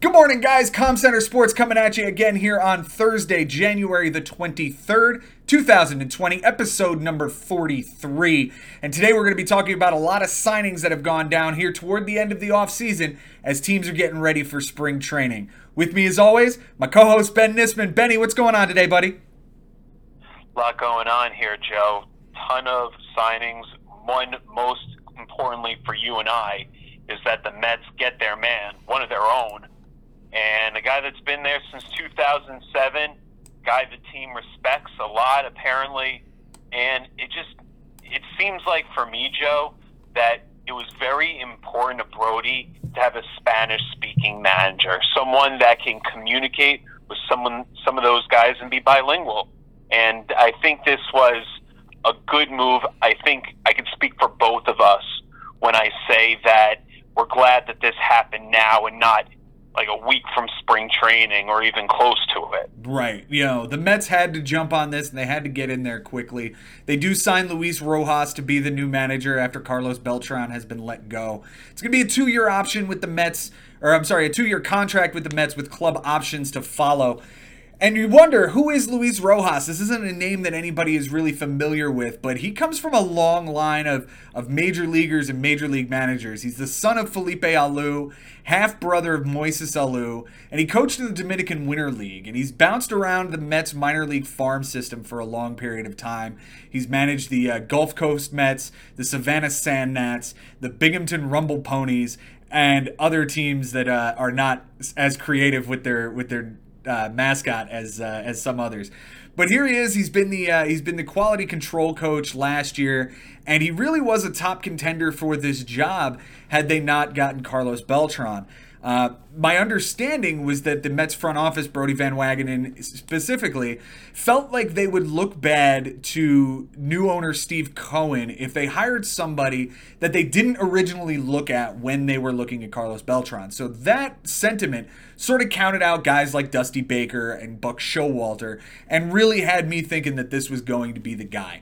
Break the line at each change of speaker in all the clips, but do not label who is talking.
Good morning, guys. Comm Center Sports coming at you again here on Thursday, January the 23rd, 2020, episode number 43. And today we're going to be talking about a lot of signings that have gone down here toward the end of the offseason as teams are getting ready for spring training. With me, as always, my co host, Ben Nisman. Benny, what's going on today, buddy?
A lot going on here, Joe. Ton of signings. One, most importantly for you and I, is that the Mets get their man, one of their own and a guy that's been there since 2007, guy the team respects a lot apparently, and it just it seems like for me, Joe, that it was very important to Brodie to have a Spanish speaking manager, someone that can communicate with someone some of those guys and be bilingual. And I think this was a good move. I think I can speak for both of us when I say that we're glad that this happened now and not like a week from spring training or even close to it.
Right. You know, the Mets had to jump on this and they had to get in there quickly. They do sign Luis Rojas to be the new manager after Carlos Beltran has been let go. It's going to be a two year option with the Mets, or I'm sorry, a two year contract with the Mets with club options to follow. And you wonder who is Luis Rojas? This isn't a name that anybody is really familiar with, but he comes from a long line of, of major leaguers and major league managers. He's the son of Felipe Alou, half brother of Moises Alou, and he coached in the Dominican Winter League. And he's bounced around the Mets minor league farm system for a long period of time. He's managed the uh, Gulf Coast Mets, the Savannah Sand Gnats, the Binghamton Rumble Ponies, and other teams that uh, are not as creative with their with their uh, mascot as uh, as some others. But here he is. He's been the uh, he's been the quality control coach last year, and he really was a top contender for this job had they not gotten Carlos Beltran. Uh, my understanding was that the Mets front office, Brodie Van Wagenen specifically, felt like they would look bad to new owner Steve Cohen if they hired somebody that they didn't originally look at when they were looking at Carlos Beltran. So that sentiment sort of counted out guys like Dusty Baker and Buck Showalter and really had me thinking that this was going to be the guy.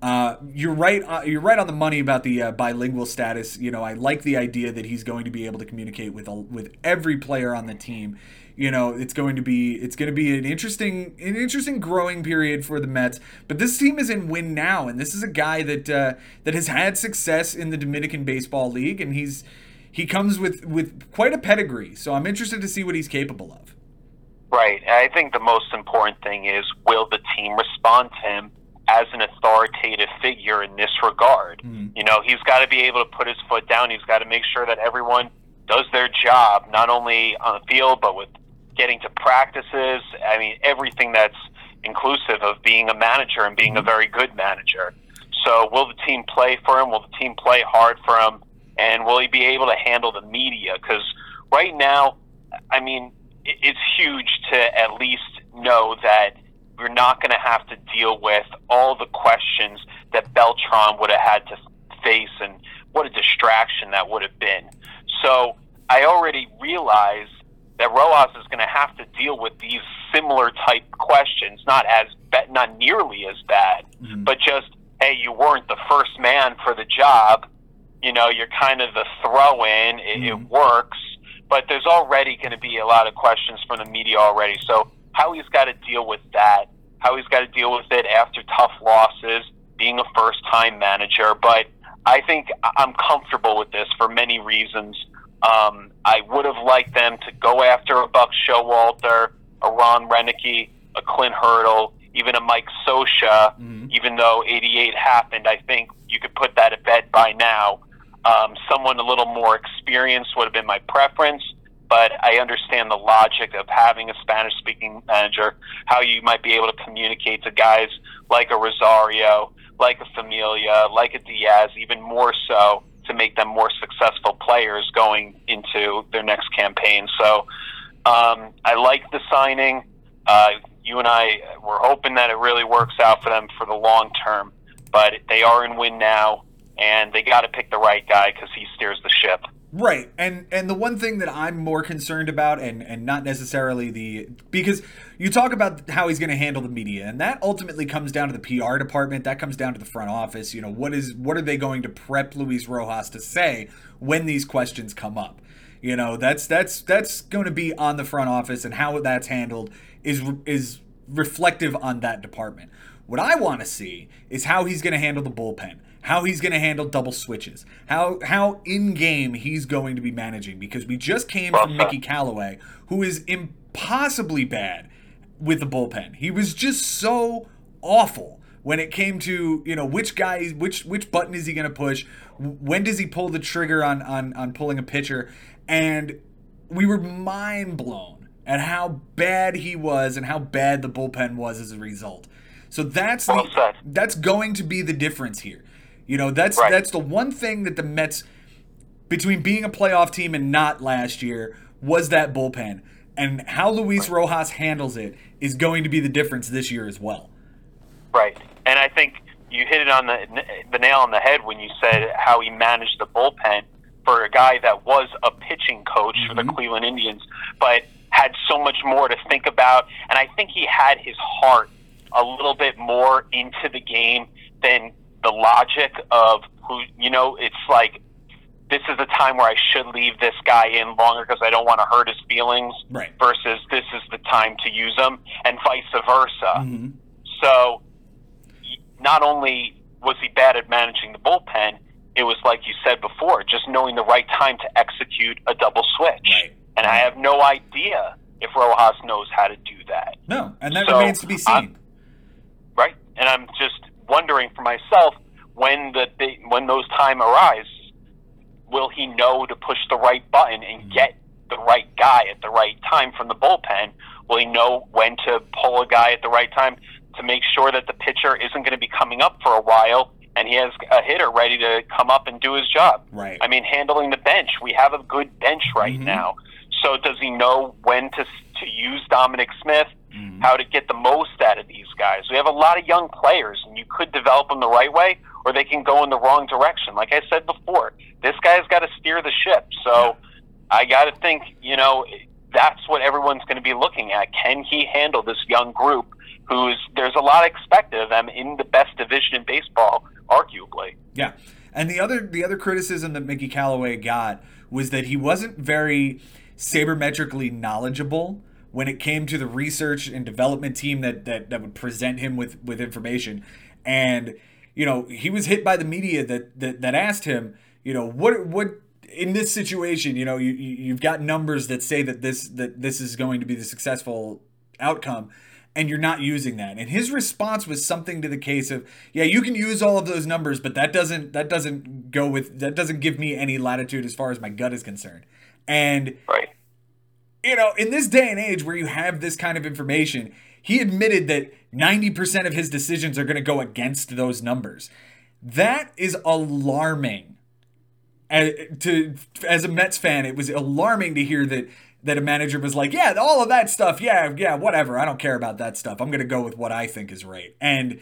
Uh, you're right. Uh, you're right on the money about the uh, bilingual status. You know, I like the idea that he's going to be able to communicate with a, with every player on the team. You know, it's going to be it's going to be an interesting an interesting growing period for the Mets. But this team is in win now, and this is a guy that uh, that has had success in the Dominican Baseball League, and he's he comes with with quite a pedigree. So I'm interested to see what he's capable of.
Right. I think the most important thing is will the team respond to him as an authoritative figure in this regard. Mm-hmm. You know, he's got to be able to put his foot down. He's got to make sure that everyone does their job, not only on the field, but with getting to practices. I mean, everything that's inclusive of being a manager and being a mm-hmm. very good manager. So, will the team play for him? Will the team play hard for him? And will he be able to handle the media? Because right now, I mean, it's huge to at least know that we're not going to have to deal with all the questions that Beltran would have had to face and what a distraction that would have been. So I already realize that Rojas is going to have to deal with these similar type questions, not as not nearly as bad, mm-hmm. but just hey, you weren't the first man for the job. You know, you're kind of the throw in. It, mm-hmm. it works, but there's already going to be a lot of questions from the media already. So how he's got to deal with that, how he's got to deal with it after tough losses, being a first time manager. But I think I'm comfortable with this for many reasons. Um, I would have liked them to go after a Buck Showalter, a Ron Roenicke, a Clint Hurdle, even a Mike Scioscia. Mm-hmm. Even though 88 happened, I think you could put that to bed by now. Um, someone a little more experienced would have been my preference but I understand the logic of having a Spanish speaking manager, how you might be able to communicate to guys like a Rosario, like a Familia, like a Diaz, even more so to make them more successful players going into their next campaign. So um, I like the signing. Uh, you and I were hoping that it really works out for them for the long term, but they are in win now, and they got to pick the right guy because he steers the ship.
Right. And and the one thing that I'm more concerned about and and not necessarily the because you talk about how he's going to handle the media and that ultimately comes down to the PR department, that comes down to the front office, you know, what is what are they going to prep Luis Rojas to say when these questions come up? You know, that's that's that's going to be on the front office and how that's handled is is reflective on that department. What I want to see is how he's going to handle the bullpen, how he's going to handle double switches, how how in game he's going to be managing because we just came from uh, Mickey Callaway, who is impossibly bad with the bullpen. He was just so awful when it came to you know which guy which which button is he going to push when does he pull the trigger on on on pulling a pitcher and we were mind blown at how bad he was and how bad the bullpen was as a result. So that's the, that's going to be the difference here you know that's right. that's the one thing that the Mets between being a playoff team and not last year was that bullpen and how Luis Rojas handles it is going to be the difference this year as well.
Right, and I think you hit it on the the nail on the head when you said how he managed the bullpen for a guy that was a pitching coach mm-hmm. for the mm-hmm. Cleveland Indians, but had so much more to think about, and I think he had his heart a little bit more into the game than the logic of who you know. It's like this is a time where I should leave this guy in longer because I don't want to hurt his feelings.
Right.
Versus this is the time to use him, and vice versa.
Mm-hmm.
So, not only was he bad at managing the bullpen, it was like you said before, just knowing the right time to execute a double switch.
Right.
And I have no idea if Rojas knows how to do that.
No, and that so remains to be seen. I'm,
right, and I'm just wondering for myself when the when those time arise will he know to push the right button and mm-hmm. get the right guy at the right time from the bullpen? Will he know when to pull a guy at the right time to make sure that the pitcher isn't going to be coming up for a while and he has a hitter ready to come up and do his job?
Right.
I mean, handling the bench. We have a good bench right mm-hmm. now. So does he know when to to use Dominic Smith? Mm-hmm. How to get the most out of these guys? We have a lot of young players, and you could develop them the right way, or they can go in the wrong direction. Like I said before, this guy's got to steer the ship. So I got to think, you know, that's what everyone's going to be looking at. Can he handle this young group? Who's there's a lot expected of them in the best division in baseball, arguably.
Yeah, and the other the other criticism that Mickey Callaway got was that he wasn't very sabermetrically knowledgeable when it came to the research and development team that that, that would present him with with information and you know, he was hit by the media that that, that asked him, you know, what what in this situation, you know, you you've got numbers that say that this that this is going to be the successful outcome and you're not using that. And his response was something to the case of, yeah, you can use all of those numbers, but that doesn't that doesn't go with that doesn't give me any latitude as far as my gut is concerned. And
right.
You know, in this day and age where you have this kind of information, he admitted that 90% of his decisions are going to go against those numbers. That is alarming. As, to as a Mets fan, it was alarming to hear that that a manager was like, "Yeah, all of that stuff, yeah, yeah, whatever. I don't care about that stuff. I'm going to go with what I think is right." And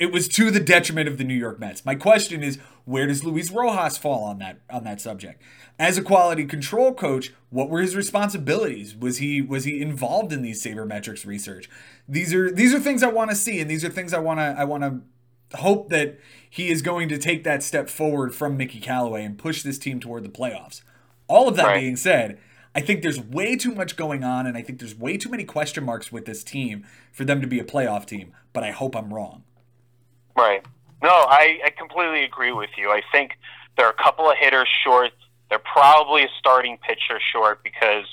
it was to the detriment of the New York Mets. My question is, where does Luis Rojas fall on that on that subject? As a quality control coach, what were his responsibilities? Was he was he involved in these sabermetrics research? These are these are things I want to see, and these are things I want to I want to hope that he is going to take that step forward from Mickey Callaway and push this team toward the playoffs. All of that right. being said, I think there's way too much going on, and I think there's way too many question marks with this team for them to be a playoff team. But I hope I'm wrong.
Right. No, I, I completely agree with you. I think there are a couple of hitters short. They're probably a starting pitcher short because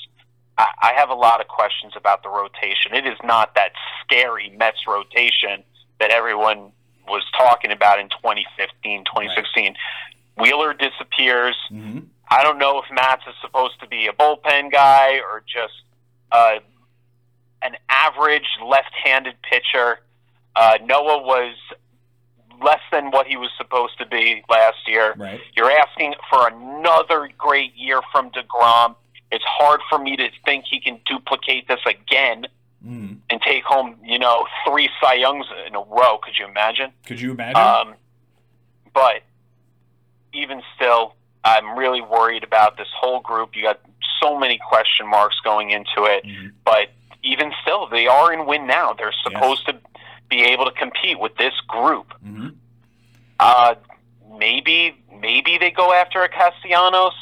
I, I have a lot of questions about the rotation. It is not that scary Mets rotation that everyone was talking about in 2015, 2016. Right. Wheeler disappears.
Mm-hmm.
I don't know if Matz is supposed to be a bullpen guy or just uh, an average left-handed pitcher. Uh, Noah was less than what he was supposed to be last year.
Right.
You're asking for another great year from DeGrom. It's hard for me to think he can duplicate this again
mm.
and take home, you know, three Cy Youngs in a row. Could you imagine?
Could you imagine?
Um, but even still, I'm really worried about this whole group. You got so many question marks going into it,
mm-hmm.
but even still, they are in win now. They're supposed yes. to be able to compete with this group.
Mm-hmm.
Uh, maybe maybe they go after a Castellanos.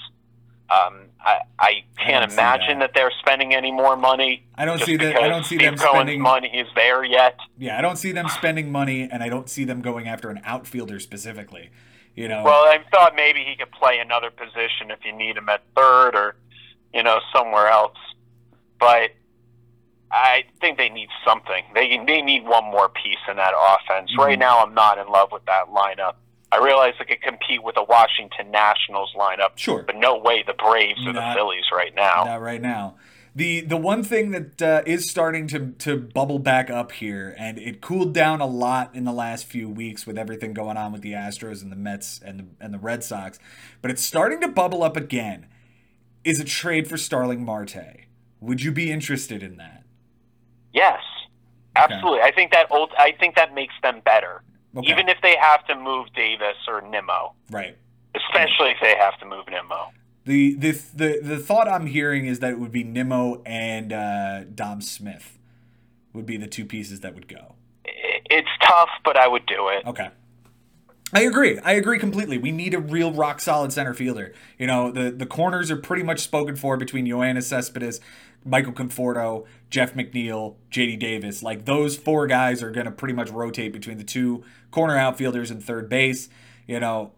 Um, I, I can't
don't
imagine
that.
that. they're spending any more money.
I don't see that. I don't see
Steve
them
Cohen's
spending.
money is there yet.
Yeah, I don't see them spending money, and I don't see them going after an outfielder specifically. You know,
Well, I thought maybe he could play another position if you need him at third or, you know, somewhere else. But I think they need something. They they need one more piece in that offense. Right
Mhm.
now, I'm not in love with that lineup. I realize they could compete with a Washington Nationals lineup,
sure,
but no way the Braves or the Phillies right now.
not right now. The the one thing that uh, is starting to to bubble back up here, and it cooled down a lot in the last few weeks with everything going on with the Astros and the Mets and the and the Red Sox, but it's starting to bubble up again. Is a trade for Starling Marte? Would you be interested in that?
Yes, absolutely. I think that old. I think that makes them better,
Okay.
even if they have to move Davis or Nimmo.
right.
Especially if they have to move Nimmo.
The, the the the thought I'm hearing is that it would be Nimmo and uh, Dom Smith would be the two pieces that would go.
It's tough, but I would do it.
Okay. I agree. I agree completely. We need a real rock solid center fielder. You know, the the corners are pretty much spoken for between Yoenis Cespedes, Michael Conforto, Jeff McNeil, JD Davis. Like those four guys are going to pretty much rotate between the two corner outfielders and third base. You know,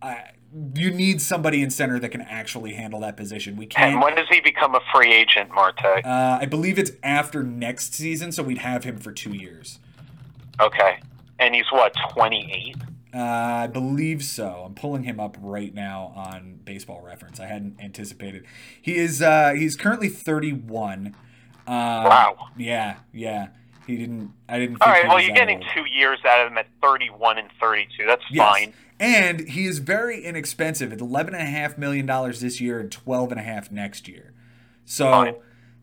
I, you need somebody in center that can actually handle that position. We can't.
when does he become a free agent, Marte?
Uh, I believe it's after next season, so we'd have him for two years.
Okay. And he's what, 28?
Uh, I believe so. I'm pulling him up right now on Baseball Reference. I hadn't anticipated. He is. Uh, he's currently 31. Uh,
Wow.
Yeah, yeah. He didn't. I didn't.
All right, well, you're getting
old.
two years out of him at 31 and 32. That's
Yes.
fine.
And he is very inexpensive at eleven and a half million dollars this year and twelve and a half next year. So
Fine.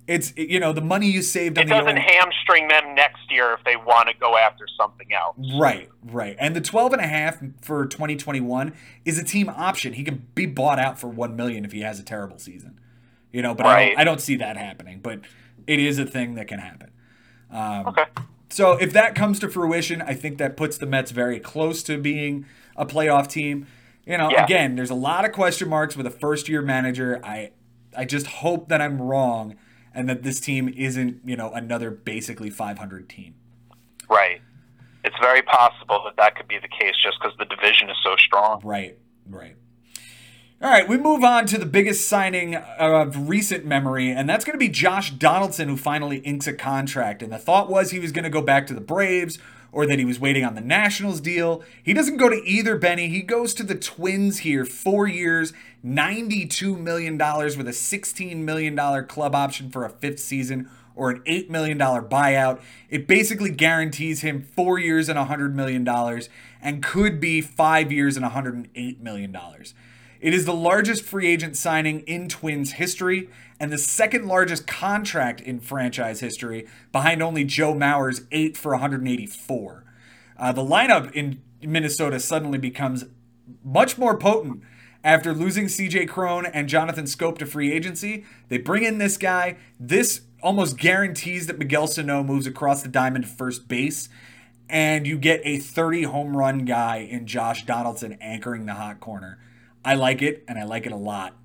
It's you know the money you saved
It
on the
doesn't hamstring them next year if they want to go after something else.
Right, right. And the 12 and a half for 2021 is a team option. He can be bought out for 1 million if he has a terrible season. You know, but I, don't, I don't see that happening, but it is a thing that can happen. Um,
Okay.
So if that comes to fruition, I think that puts the Mets very close to being a playoff team. You know,
Yeah.
again, there's a lot of question marks with a first year manager. I I just hope that I'm wrong and that this team isn't, you know, another basically 500 team.
Right. It's very possible that that could be the case just because the division is so strong.
Right, right. All right, we move on to the biggest signing of recent memory, and that's going to be Josh Donaldson, who finally inks a contract. And the thought was he was going to go back to the Braves or that he was waiting on the Nationals deal. He doesn't go to either, Benny. He goes to the Twins here, four years, $92 million with a $16 million club option for a fifth season or an $8 million buyout. It basically guarantees him four years and $100 million and could be five years and $108 million. It is the largest free agent signing in Twins history and the second largest contract in franchise history, behind only Joe Mauer's eight for 184. Uh, the lineup in Minnesota suddenly becomes much more potent after losing CJ Cron and Jonathan Schoop to free agency. They bring in this guy. This almost guarantees that Miguel Sano moves across the diamond to first base. And you get a 30 home run guy in Josh Donaldson anchoring the hot corner. I like it, and I like it a lot.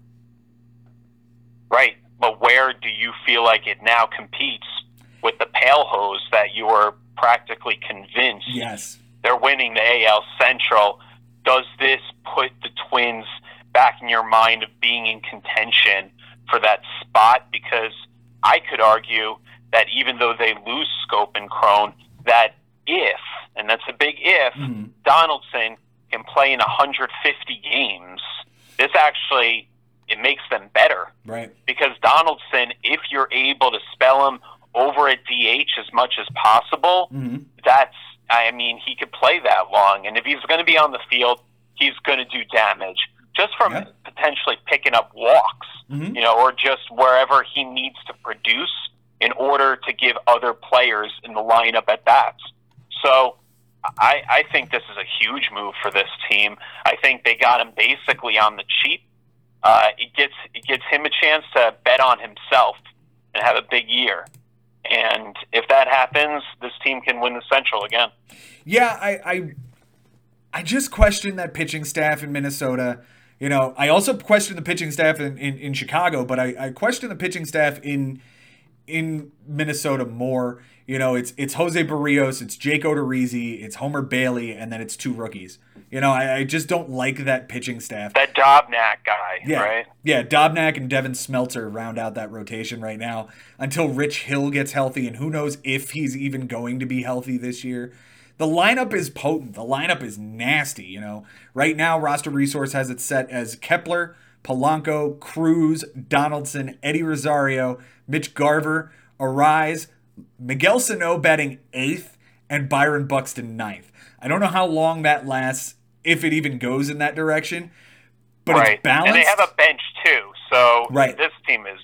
Right. But where do you feel like it now competes with the pale hose that you were practically convinced
Yes.
they're winning the AL Central? Does this put the Twins back in your mind of being in contention for that spot? Because I could argue that even though they lose Schoop and Cron, that if, and that's a big if,
Mhm.
Donaldson can play in 150 games, this actually it makes them better
Right.
because Donaldson, if you're able to spell him over at DH as much as possible,
hmm
that's I mean he could play that long, and if he's going to be on the field, he's going to do damage just from
Yeah.
potentially picking up walks,
Mhm.
you know, or just wherever he needs to produce in order to give other players in the lineup at bats. So. I, I think this is a huge move for this team. I think they got him basically on the cheap. Uh, it gets it gets him a chance to bet on himself and have a big year. And if that happens, this team can win the Central again.
Yeah, I, I I just question that pitching staff in Minnesota. You know, I also question the pitching staff in, in, in Chicago, but I, I question the pitching staff in in Minnesota more. You know, it's it's Jose Berrios, it's Jake Odorizzi, it's Homer Bailey, and then it's two rookies. You know, I, I just don't like that pitching staff.
That Dobnak guy,
yeah,
right?
Yeah, Dobnak and Devin Smeltzer round out that rotation right now until Rich Hill gets healthy, and who knows if he's even going to be healthy this year. The lineup is potent. The lineup is nasty. You know, right now Roster Resource has it set as Kepler, Polanco, Cruz, Donaldson, Eddie Rosario, Mitch Garver, Arraez, Miguel Sano batting eighth, and Byron Buxton ninth. I don't know how long that lasts, if it even goes in that direction, but
right.
it's balanced.
And they have a bench too, so
right.
this team is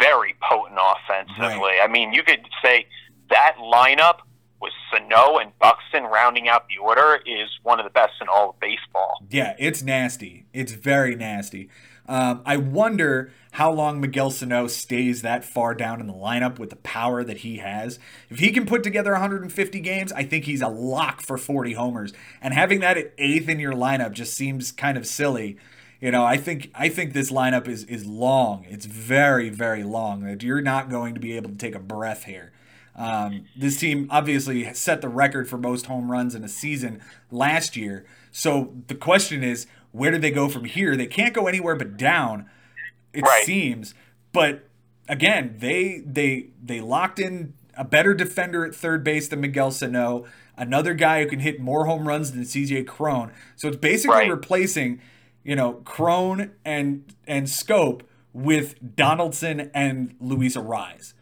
very potent offensively.
Right.
I mean, you could say that lineup with Sano and Buxton rounding out the order is one of the best in all of baseball.
Yeah, it's nasty. It's very nasty. Um, I wonder how long Miguel Sano stays that far down in the lineup with the power that he has. If he can put together 150 games, I think he's a lock for 40 homers. And having that at eighth in your lineup just seems kind of silly. You know, I think I think this lineup is is long. It's very very long. That you're not going to be able to take a breath here. Um, this team obviously set the record for most home runs in a season last year. So the question is, where do they go from here? They can't go anywhere but down, it
Right.
seems. But again, they they they locked in a better defender at third base than Miguel Sano, another guy who can hit more home runs than CJ Cron. So it's basically
Right.
replacing, you know, Cron and and Schoop with Donaldson and Luis Arraez.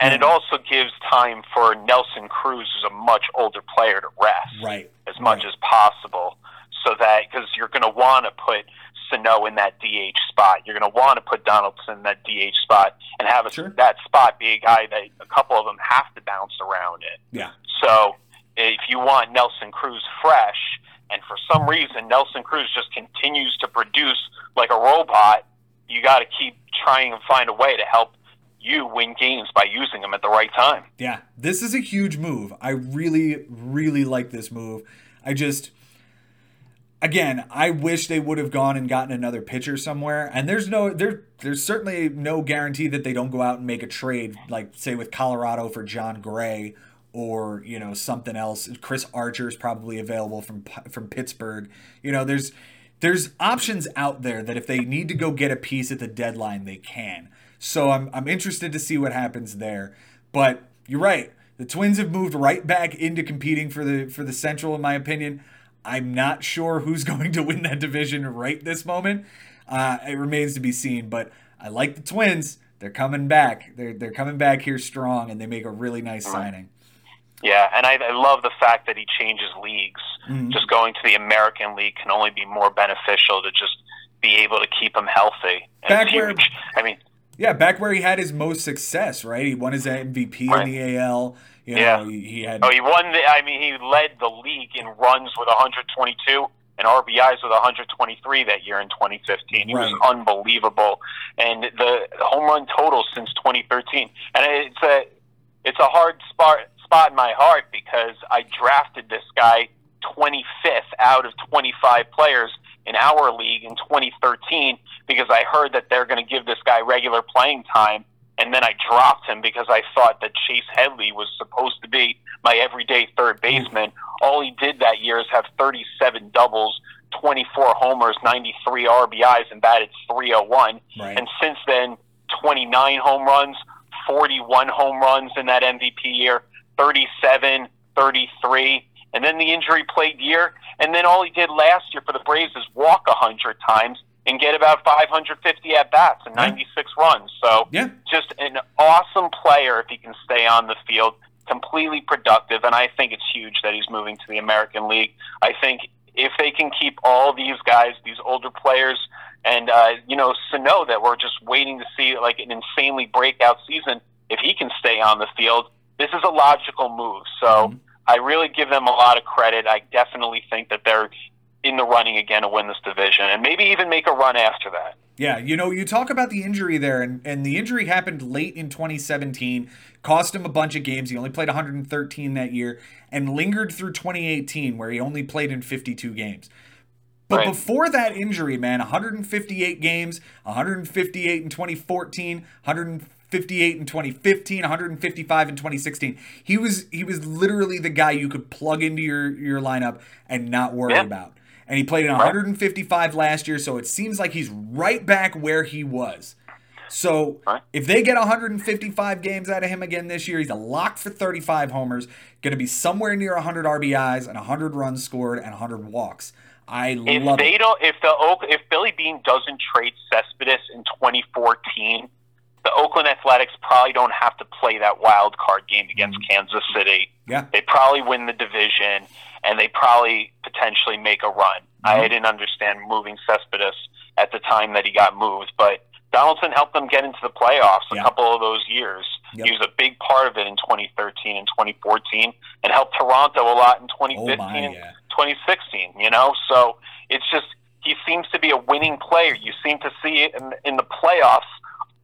And it also gives time for Nelson Cruz, who's a much older player, to rest
Right.
as much
Right.
as possible, so that because you're going to want to put Sano in that DH spot, you're going to want to put Donaldson in that DH spot, and have a,
Sure.
that spot be a guy that a couple of them have to bounce around it.
Yeah.
So if you want Nelson Cruz fresh, and for some reason Nelson Cruz just continues to produce like a robot, you got to keep trying and find a way to help you win games by using him at the right time.
Yeah, this is a huge move. I really, really like this move. I just, again, I wish they would have gone and gotten another pitcher somewhere. And there's no, there, there's certainly no guarantee that they don't go out and make a trade, like say with Colorado for Jon Gray or you know something else. Chris Archer is probably available from from Pittsburgh. You know, there's there's options out there that if they need to go get a piece at the deadline, they can. So I'm I'm interested to see what happens there. But you're right. The Twins have moved right back into competing for the for the Central, in my opinion. I'm not sure who's going to win that division right this moment. Uh, it remains to be seen. But I like the Twins. They're coming back. They're they're coming back here strong, and they make a really nice signing.
Yeah, and I, I love the fact that he changes leagues.
Mhm.
Just going to the American League can only be more beneficial to just be able to keep him healthy. And
Back where-
I mean,
Yeah, back where he had his most success, right? He won his MVP
Right.
in the AL. You know,
Yeah.
he, he had
oh, he won. The, I mean, he led the league in runs with 122 and RBIs with 123 that year in 2015. He was unbelievable, and the home run total since 2013. And it's a it's a hard spot spot in my heart because I drafted this guy 25th out of 25 players in our league in 2013 because I heard that they're going to give this guy regular playing time. And then I dropped him because I thought that Chase Headley was supposed to be my everyday third baseman. All he did that year is have 37 doubles, 24 homers, 93 RBIs, and batted 301.
right.
And since then, 29 home runs, 41 home runs in that MVP year, 37, 33, and then the injury plagued year. And then all he did last year for the Braves is walk a 100 times and get about 550 at bats and
Yeah.
96 runs. So
yeah,
just an awesome player if he can stay on the field, completely productive, and I think it's huge that he's moving to the American League. I think if they can keep all these guys, these older players, and uh, you know Sano that we're just waiting to see like an insanely breakout season, if he can stay on the field, this is a logical move. So
Mhm.
I really give them a lot of credit. I definitely think that they're in the running again to win this division, and maybe even make a run after that.
Yeah, you know, you talk about the injury there, and, and the injury happened late in 2017, cost him a bunch of games. He only played 113 that year, and lingered through 2018, where he only played in 52 games. But
Right.
before that injury, man, 158 games, 158 in 2014, 158 in 2015, 155 in 2016. He was he was literally the guy you could plug into your your lineup and not worry
Yeah.
about. And he played in 155 last year, so it seems like he's right back where he was. So if they get 155 games out of him again this year, he's a lock for 35 homers, going to be somewhere near 100 RBIs and 100 runs scored and 100 walks. I
If
love
they
it.
don't, if the Oak, if Billy Beane doesn't trade Cespedes in 2014, the Oakland Athletics probably don't have to play that wild card game against mm. Kansas City.
Yeah.
They probably win the division, and they probably potentially make a run. I mm-hmm. didn't understand moving Cespedes at the time that he got moved, but Donaldson helped them get into the playoffs a
Yeah.
couple of those years.
Yep.
He was a big part of it in 2013 and 2014, and helped Toronto a lot in
Oh
2015
my,
and
yeah.
2016. You know, so it's just he seems to be a winning player. You seem to see it in, in the playoffs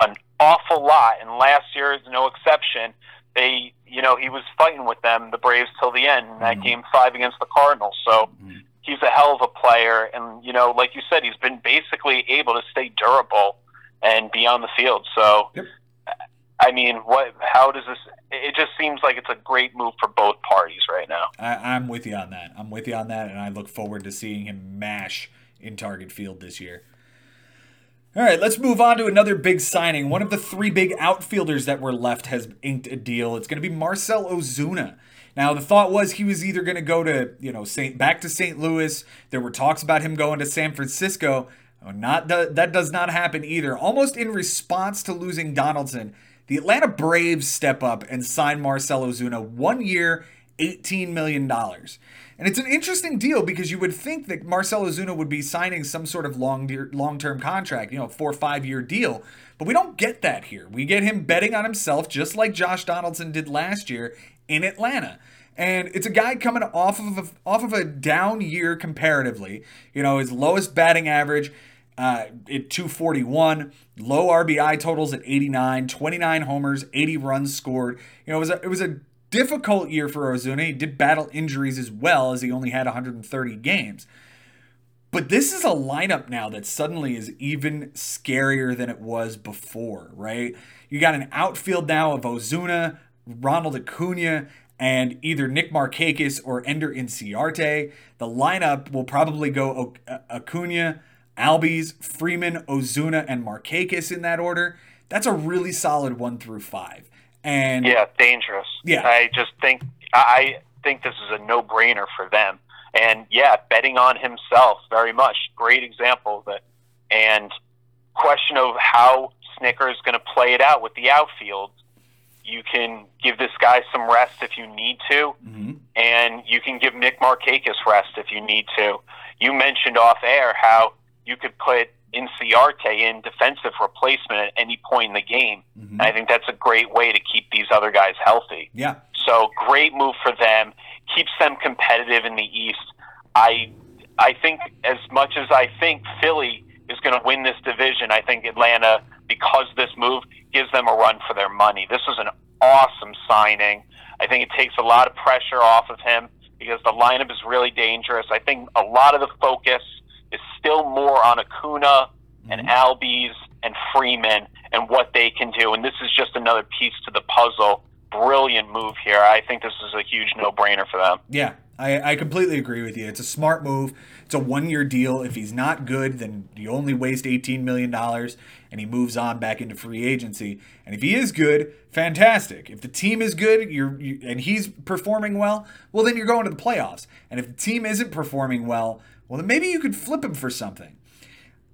an awful lot, and last year is no exception. They, you know, he was fighting with them, the Braves, till the end in that
Mhm.
game five against the Cardinals. So
Mhm.
he's a hell of a player, and you know, like you said, he's been basically able to stay durable and be on the field. So.
Yep.
I mean, what? How does this? It just seems like it's a great move for both parties right now.
I, I'm with you on that. I'm with you on that, and I look forward to seeing him mash in Target Field this year. All right, let's move on to another big signing. One of the three big outfielders that were left has inked a deal. It's going to be Marcel Ozuna. Now, the thought was he was either going to go to, you know, Saint, back to St. Louis. There were talks about him going to San Francisco. Oh, Not that does not happen either. Almost in response to losing Donaldson, the Atlanta Braves step up and sign Marcel Ozuna one year, $18 million. And it's an interesting deal because you would think that Marcel Ozuna would be signing some sort of long long term contract, you know, four or five year deal. But we don't get that here. We get him betting on himself, just like Josh Donaldson did last year in Atlanta. And it's a guy coming off of a, off of a down year comparatively. You know, his lowest batting average uh, at 241, low RBI totals at 89, 29 homers, 80 runs scored. You know, it was a, it was a difficult year for Ozuna. He did battle injuries as well as he only had 130 games. But this is a lineup now that suddenly is even scarier than it was before, right? You got an outfield now of Ozuna, Ronald Acuna, and either Nick Markakis or Ender Inciarte. The lineup will probably go Acuna, Albies, Freeman, Ozuna, and Markakis in that order. That's a really solid one through five. And
Yeah, dangerous.
Yeah.
I just think I think this is a no-brainer for them. And yeah, betting on himself very much. Great example of it. And question of how Snitker is going to play it out with the outfield. You can give this guy some rest if you need to,
Mhm.
and you can give Nick Markakis rest if you need to. You mentioned off air how you could put Inciarte in defensive replacement at any point in the game.
Mhm.
I think that's a great way to keep these other guys healthy.
yeah,
So great move for them. Keeps them competitive in the East. I I think as much as I think Philly is going to win this division, I think Atlanta, because this move, gives them a run for their money. This is an awesome signing. I think it takes a lot of pressure off of him because the lineup is really dangerous. I think a lot of the focus is still more on Acuna and mm-hmm. Albies and Freeman and what they can do. And this is just another piece to the puzzle. Brilliant move here. I think this is a huge no brainer for them.
Yeah, I, I completely agree with you. It's a smart move. It's a one year deal. If he's not good, then you only waste $18 million and he moves on back into free agency. And if he is good, fantastic. If the team is good you're, you, and he's performing well, well, then you're going to the playoffs. And if the team isn't performing well, well, then maybe you could flip him for something.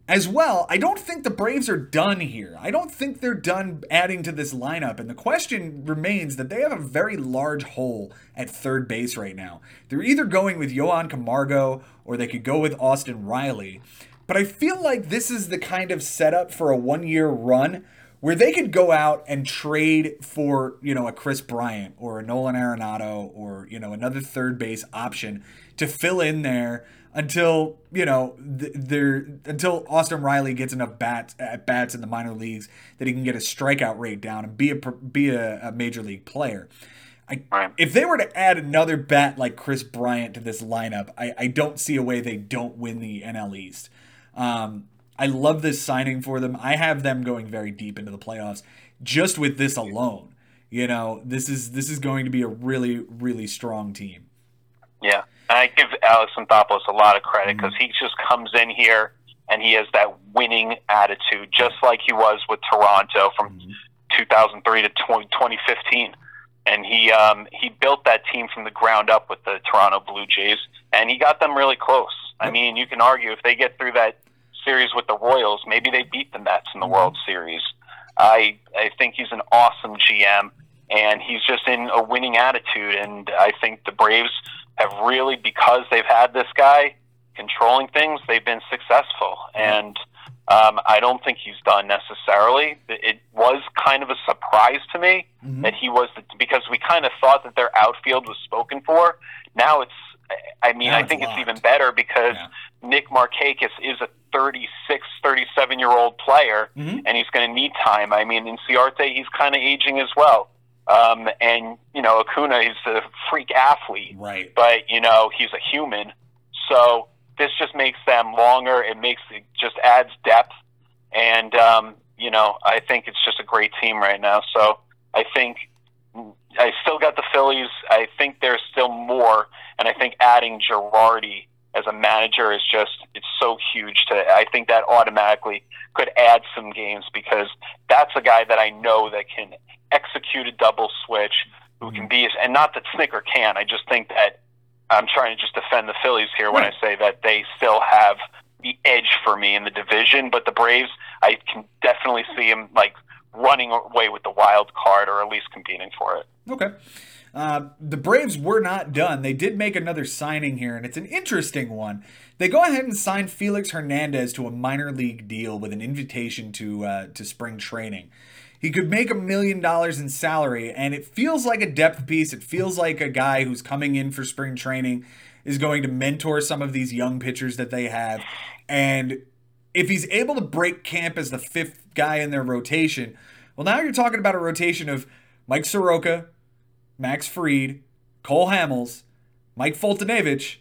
As well, I don't think the Braves are done here. I don't think they're done adding to this lineup. And the question remains that they have a very large hole at third base right now. They're either going with Johan Camargo or they could go with Austin Riley. But I feel like this is the kind of setup for a one year run where they could go out and trade for, you know, a Kris Bryant or a Nolan Arenado or, you know, another third base option to fill in there until you know th- there until Austin Riley gets enough bats at bats in the minor leagues that he can get his strikeout rate down and be a be a, a major league player. I, right. If they were to add another bat like Kris Bryant to this lineup, I, I don't see a way they don't win the NL East. Um, I love this signing for them. I have them going very deep into the playoffs just with this alone. You know, this is this is going to be a really really strong team.
Yeah, and I give Alex Anthopoulos a lot of credit because mm-hmm. he just comes in here and he has that winning attitude, just like he was with Toronto from mm-hmm. 2003 to 20, 2015 and he um, he built that team from the ground up with the Toronto Blue Jays, and he got them really close. I mean, you can argue if they get through that series with the Royals, maybe they beat the Mets in the mm-hmm. World Series. I I think he's an awesome GM, and he's just in a winning attitude. And I think the Braves have really, because they've had this guy controlling things, they've been successful. And um, I don't think he's done necessarily. It was kind of a surprise to me mm-hmm. that he was the, because we kind of thought that their outfield was spoken for. Now it's, I mean, now I think it's, it's even better because yeah. Nick Markakis is a 36, 37 year old player, mm-hmm. and he's going to need time. I mean, Inciarte, he's kind of aging as well. Um, and you know, Acuna, is a freak athlete,
right?
But you know, he's a human. So this just makes them longer. It makes it just adds depth, and um, you know I think it's just a great team right now. So I think I still got the Phillies. I think there's still more, and I think adding Girardi as a manager is just it's so huge to I think that automatically could add some games because that's a guy that I know that can execute a double switch who can be and not that Snitker can. I just think that I'm trying to just defend the Phillies here when I say that they still have the edge for me in the division, but the Braves, I can definitely see them like running away with the wild card or at least competing for it.
Okay. Uh, the Braves were not done. They did make another signing here, and it's an interesting one. They go ahead and sign Felix Hernandez to a minor league deal with an invitation to uh, to spring training. He could make a million dollars in salary, and it feels like a depth piece. It feels like a guy who's coming in for spring training is going to mentor some of these young pitchers that they have. And if he's able to break camp as the fifth guy in their rotation, well, now you're talking about a rotation of Mike Soroka, Max Fried, Cole Hamels, Mike Foltynewicz,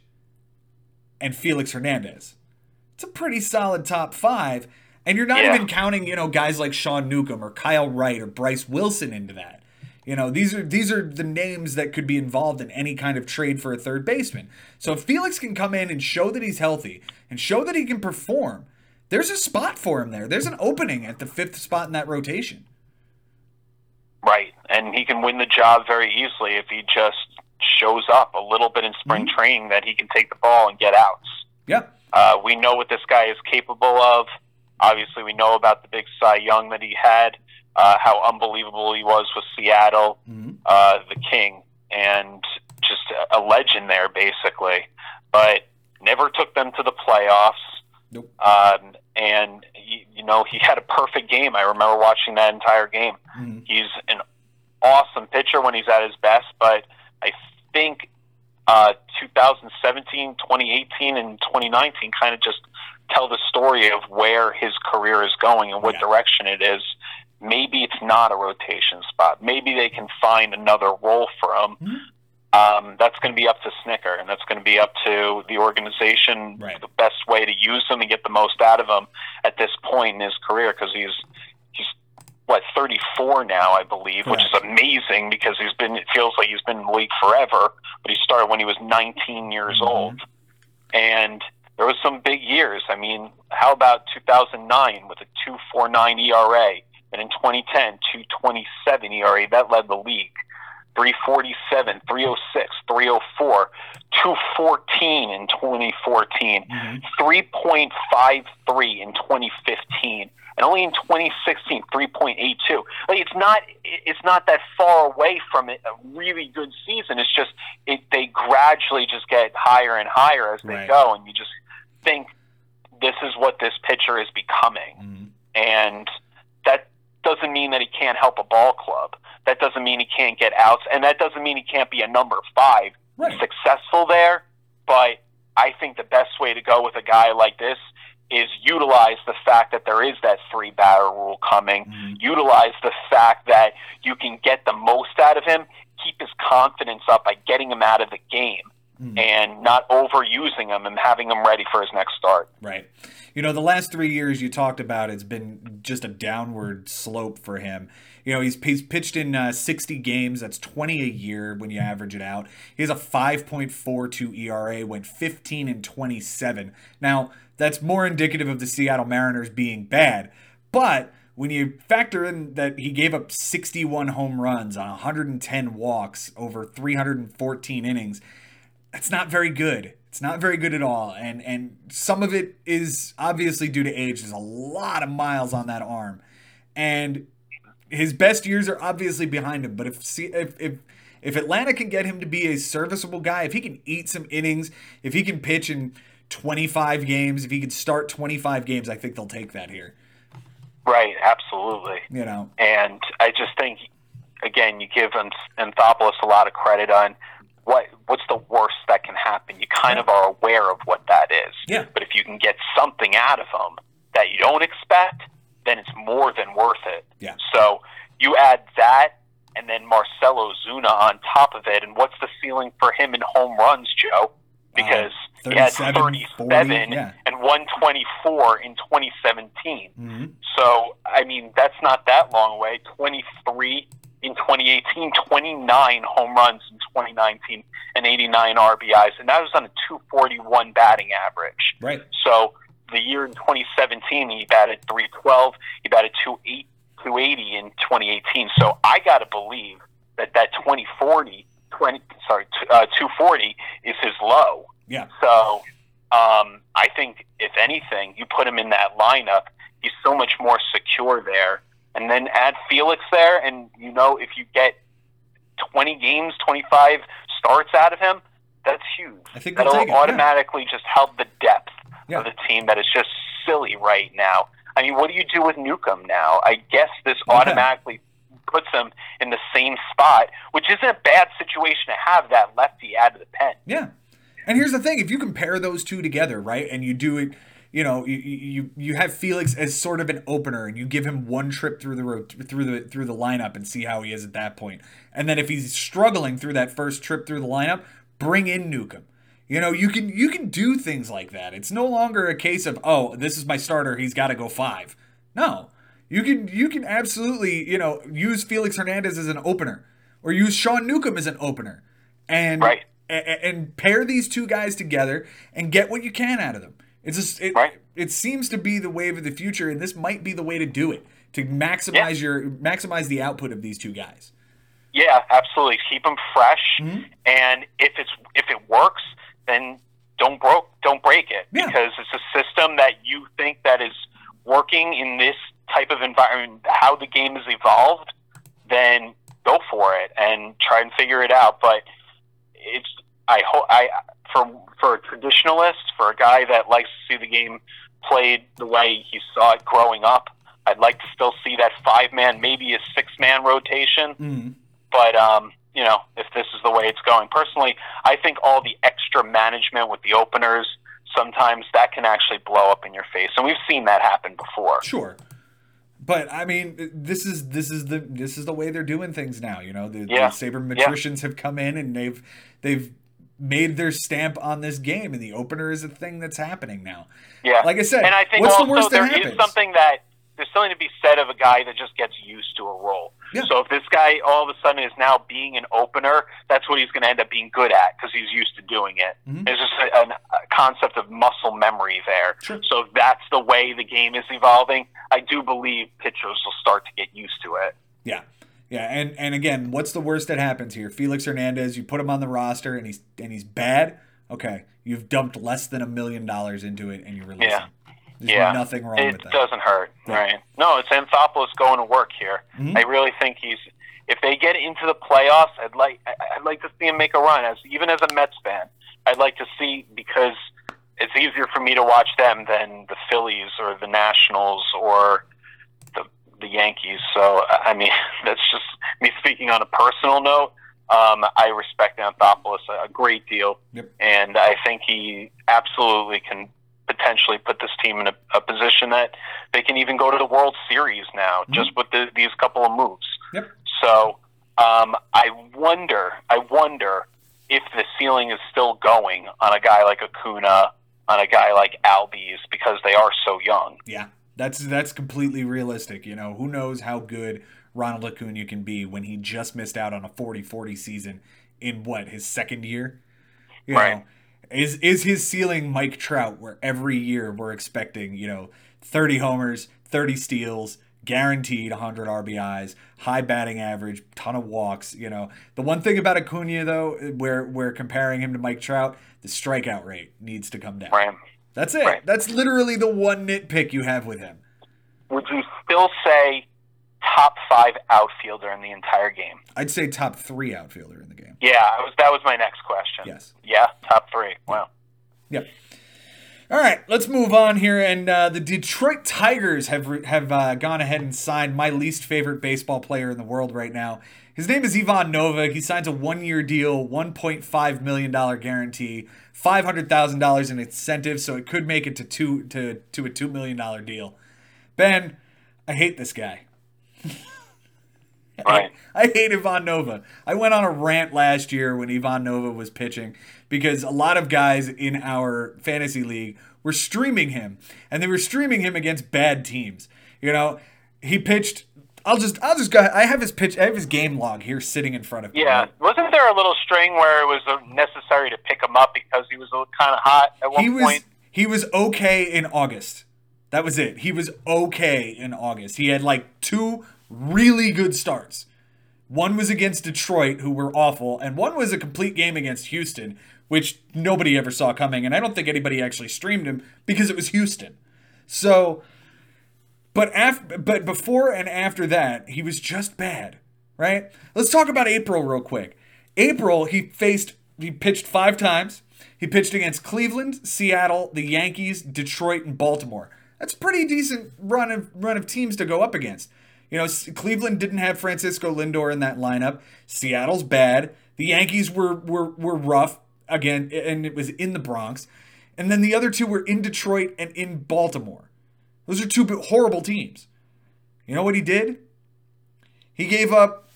and Felix Hernandez. It's a pretty solid top five. And you're not yeah. even counting, you know, guys like Sean Newcomb or Kyle Wright or Bryce Wilson into that. You know, these are these are the names that could be involved in any kind of trade for a third baseman. So if Felix can come in and show that he's healthy and show that he can perform, there's a spot for him there. There's an opening at the fifth spot in that rotation.
Right, and he can win the job very easily if he just shows up a little bit in spring mm-hmm. training that he can take the ball and get outs.
Yeah.
Uh, we know what this guy is capable of. Obviously, we know about the big Cy Young that he had, uh, how unbelievable he was with Seattle, mm-hmm. uh, the King, and just a legend there, basically. But never took them to the playoffs.
Nope.
Um, and he, you know he had a perfect game. I remember watching that entire game. Mm-hmm. He's an awesome pitcher when he's at his best, but I think uh, 2017, 2018, and 2019 kind of just tell the story of where his career is going and what yeah. direction it is. Maybe it's not a rotation spot. Maybe they can find another role for him. Mm-hmm. Um, that's going to be up to Snitker, and that's going to be up to the organization.
Right.
The best way to use him and get the most out of him at this point in his career, because he's he's what 34 now, I believe, which is amazing because he's been. It feels like he's been in the league forever, but he started when he was 19 years mm-hmm. old, and there was some big years. I mean, how about 2009 with a 2.49 ERA, and in 2010 2.27 ERA that led the league. 347, 306, 304, 214 in 2014, mm-hmm. 3.53 in 2015, and only in 2016 3.82. Like it's not it's not that far away from it, a really good season. It's just it, they gradually just get higher and higher as they right. go, and you just think this is what this pitcher is becoming, mm-hmm. and that doesn't mean that he can't help a ball club. That doesn't mean he can't get outs, and that doesn't mean he can't be a number five right. successful there. But I think the best way to go with a guy like this is utilize the fact that there is that three batter rule coming. Mm-hmm. Utilize the fact that you can get the most out of him. Keep his confidence up by getting him out of the game mm. and not overusing him and having him ready for his next start.
Right. You know, the last three years you talked about, it's been just a downward slope for him. You know, he's, he's pitched in uh, 60 games. That's 20 a year when you average it out. He has a 5.42 ERA, went 15 and 27. Now, that's more indicative of the Seattle Mariners being bad. But when you factor in that he gave up 61 home runs on 110 walks over 314 innings, that's not very good. It's not very good at all. And and some of it is obviously due to age. There's a lot of miles on that arm. And his best years are obviously behind him. But if if if if Atlanta can get him to be a serviceable guy, if he can eat some innings, if he can pitch in 25 games, if he can start 25 games, I think they'll take that here.
Right, absolutely.
You know,
and I just think, again, you give Anthopoulos a lot of credit on what what's the worst that can happen. You kind yeah. of are aware of what that is.
Yeah.
But if you can get something out of them that you don't expect, then it's more than worth it.
Yeah.
So you add that and then Marcell Ozuna on top of it, and what's the ceiling for him in home runs, Joe? Because uh, he had 37 40, yeah. and 124 in 2017. Mm-hmm. So, I mean, that's not that long away. 23 in 2018, 29 home runs in 2019, and 89 RBIs, and that was on a 241 batting average.
Right.
So the year in 2017, he batted 312. He batted 280 in 2018. So I got to believe that that 2040, 20 sorry, uh, 240 is his low.
Yeah.
So um, I think if anything, you put him in that lineup, he's so much more secure there. And then add Felix there, and you know if you get 20 games, 25 starts out of him, that's huge.
I think
that'll automatically
yeah.
just help the depth
yeah.
of the team that is just silly right now. I mean, what do you do with Newcomb now? I guess this automatically puts him in the same spot, which isn't a bad situation to have that lefty out of the pen.
Yeah. And here's the thing: if you compare those two together, right, and you do it, you know, you you, you have Felix as sort of an opener, and you give him one trip through the road through the through the lineup and see how he is at that point. And then if he's struggling through that first trip through the lineup, bring in Newcomb. You know, you can you can do things like that. It's no longer a case of oh, this is my starter, he's got to go five. No, you can you can absolutely you know use Felix Hernandez as an opener, or use Sean Newcomb as an opener, and
right.
and, and pair these two guys together and get what you can out of them. It's just it,
right.
it seems to be the wave of the future, and this might be the way to do it to maximize yeah. your maximize the output of these two guys.
Yeah, absolutely. Keep them fresh, mm-hmm. and if it's if it works, then don't broke don't break it
yeah.
because it's a system that you think that is working in this type of environment how the game has evolved then go for it and try and figure it out but it's i hope i for for a traditionalist for a guy that likes to see the game played the way he saw it growing up i'd like to still see that five man maybe a six man rotation
mm-hmm.
but um you know, if this is the way it's going. Personally, I think all the extra management with the openers, sometimes that can actually blow up in your face. And we've seen that happen before.
Sure. But I mean, this is this is the this is the way they're doing things now. You know, the,
yeah.
the sabermetricians yeah. have come in and they've they've made their stamp on this game, and the opener is a thing that's happening now.
Yeah,
like I said,
and I think
what's
also
the worst
there
that
is something that there's something to be said of a guy that just gets used to a role.
Yeah.
So if this guy all of a sudden is now being an opener, that's what he's going to end up being good at because he's used to doing it.
Mm-hmm.
There's just a, a, concept of muscle memory there.
Sure.
So if that's the way the game is evolving, I do believe pitchers will start to get used to it.
Yeah. Yeah, and, and again, what's the worst that happens here? Felix Hernandez, you put him on the roster and he's and he's bad. Okay, you've dumped less than a million dollars into it and you release
yeah.
him. There's
yeah,
nothing wrong
it
with that.
It doesn't hurt,
Yeah.
right? No, it's Anthopoulos going to work here.
Mhm.
I really think he's. If they get into the playoffs, I'd like I'd like to see him make a run. As even as a Mets fan, I'd like to see because it's easier for me to watch them than the Phillies or the Nationals or the Yankees. So I mean, that's just me speaking on a personal note. Um, I respect Anthopoulos a, great deal,
Yep.
and I think he absolutely can potentially put this team in a, a position that they can even go to the World Series now,
Mhm.
just with the, these couple of moves.
Yep.
So Um, I wonder, I wonder if the ceiling is still going on a guy like Acuna, on a guy like Albies, because they are so young.
Yeah, that's that's completely realistic. You know, who knows how good Ronald Acuna can be when he just missed out on a 40-40 season in what his second year. You
right.
Know, is is his ceiling Mike Trout, where every year we're expecting you know 30 homers, 30 steals, guaranteed 100 RBIs, high batting average, ton of walks. You know, the one thing about Acuna though, where we're comparing him to Mike Trout, the strikeout rate needs to come down.
Right.
That's it. Right. That's literally the one nitpick you have with him.
Would you still say top five outfielder in the entire game?
I'd say top three outfielder in the game.
Yeah, was, that was my next question.
Yes.
Yeah, top three. Wow.
Yep. All right, let's move on here. And uh, the Detroit Tigers have have uh, gone ahead and signed my least favorite baseball player in the world right now. His name is Ivan Nova. He signs a one year deal, $1.5 million guarantee, $500,000 in incentives, so it could make it to two to, to a $2 million deal. Ben, I hate this guy. I, I hate Ivan Nova. I went on a rant last year when Ivan Nova was pitching because a lot of guys in our fantasy league were streaming him, and they were streaming him against bad teams. You know, he pitched. I'll just, I'll just go. Ahead. I have his pitch. I have his game log here sitting in front of me.
Yeah, wasn't there a little string where it was necessary to pick him up because he was kind of hot at one
he was,
point?
He was okay in August. That was it. He was okay in August. He had like two really good starts. One was against Detroit, who were awful, and one was a complete game against Houston, which nobody ever saw coming. And I don't think anybody actually streamed him because it was Houston. So, but after, but before and after that, he was just bad, right? Let's talk about April real quick. April, he faced, he pitched five times. He pitched against Cleveland, Seattle, the Yankees, Detroit, and Baltimore. That's a pretty decent run of run of teams to go up against. You know, Cleveland didn't have Francisco Lindor in that lineup. Seattle's bad. The Yankees were were were rough again, and it was in the Bronx. And then the other two were in Detroit and in Baltimore. Those are two horrible teams. You know what he did? He gave up.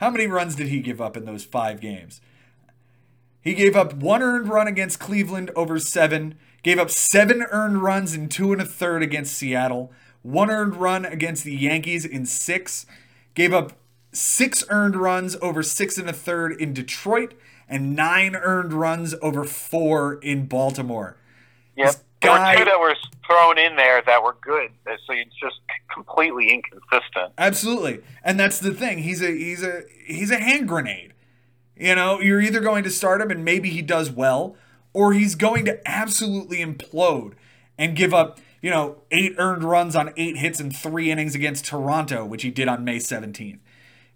How many runs did he give up in those five games? He gave up one earned run against Cleveland over seven, gave up seven earned runs in two and a third against Seattle, one earned run against the Yankees in six, gave up six earned runs over six and a third in Detroit, and nine earned runs over four in Baltimore.
Yep. There were two that were thrown in there that were good, so it's just completely inconsistent.
Absolutely, and that's the thing. He's a he's a he's a hand grenade. You know, you're either going to start him and maybe he does well, or he's going to absolutely implode and give up you know, eight earned runs on eight hits in three innings against Toronto, which he did on May 17th.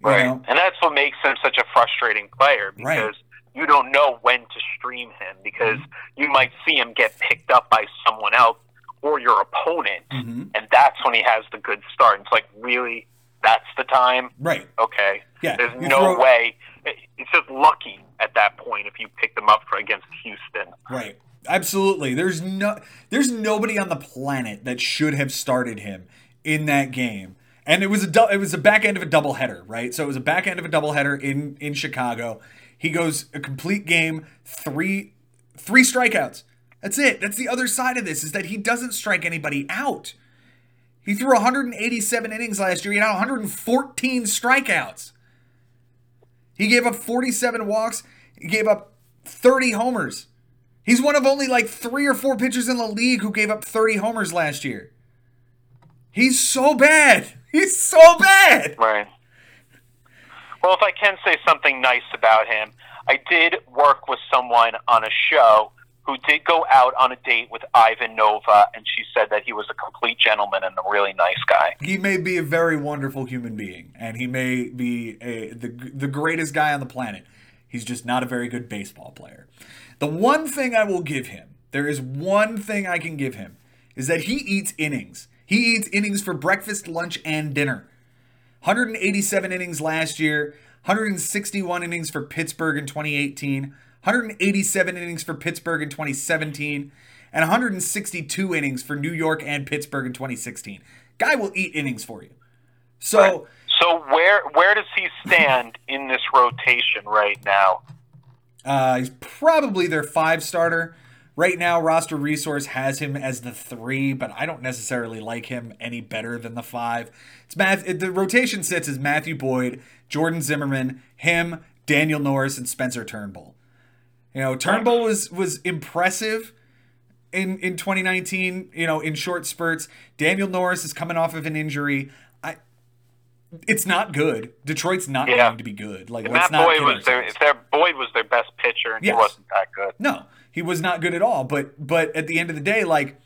Right. Know? And that's what makes him such a frustrating player because right. You don't know when to stream him because mm-hmm. you might see him get picked up by someone else or your opponent. Mm-hmm. And that's when he has the good start. It's like, really? That's the time?
Right.
Okay.
Yeah.
There's you no throw... way. It's just lucky at that point if you pick them up for against Houston.
Right. Absolutely. There's no there's nobody on the planet that should have started him in that game. And it was a it was a back end of a doubleheader, right? So it was a back end of a doubleheader in in Chicago. He goes a complete game, three three strikeouts. That's it. That's the other side of this is that he doesn't strike anybody out. He threw 187 innings last year. He had 114 strikeouts. He gave up 47 walks. He gave up 30 homers. He's one of only like three or four pitchers in the league who gave up 30 homers last year. He's so bad. He's so bad.
Right. Well, if I can say something nice about him, I did work with someone on a show who did go out on a date with Ivan Nova, and she said that he was a complete gentleman and a really nice guy.
He may be a very wonderful human being, and he may be a, the the greatest guy on the planet. He's just not a very good baseball player. The one thing I will give him, there is one thing I can give him, is that he eats innings. He eats innings for breakfast, lunch, and dinner. 187 innings last year, 161 innings for Pittsburgh in 2018, 187 innings for Pittsburgh in 2017, and 162 innings for New York and Pittsburgh in 2016. Guy will eat innings for you. So,
right. So where where does he stand in this rotation right now?
Uh, he's probably their five starter. Right now, roster resource has him as the three, but I don't necessarily like him any better than the five. It's Math. The rotation sits as Matthew Boyd, Jordan Zimmermann, him, Daniel Norris, and Spencer Turnbull. You know, Turnbull was was impressive in in 2019. You know, in short spurts. Daniel Norris is coming off of an injury. I. It's not good. Detroit's not
Yeah.
going to be good. Like
And
let's
Matt
not
Boyd was their if their Boyd was their best pitcher and
Yes.
he wasn't that good.
No, he was not good at all. But but at the end of the day, like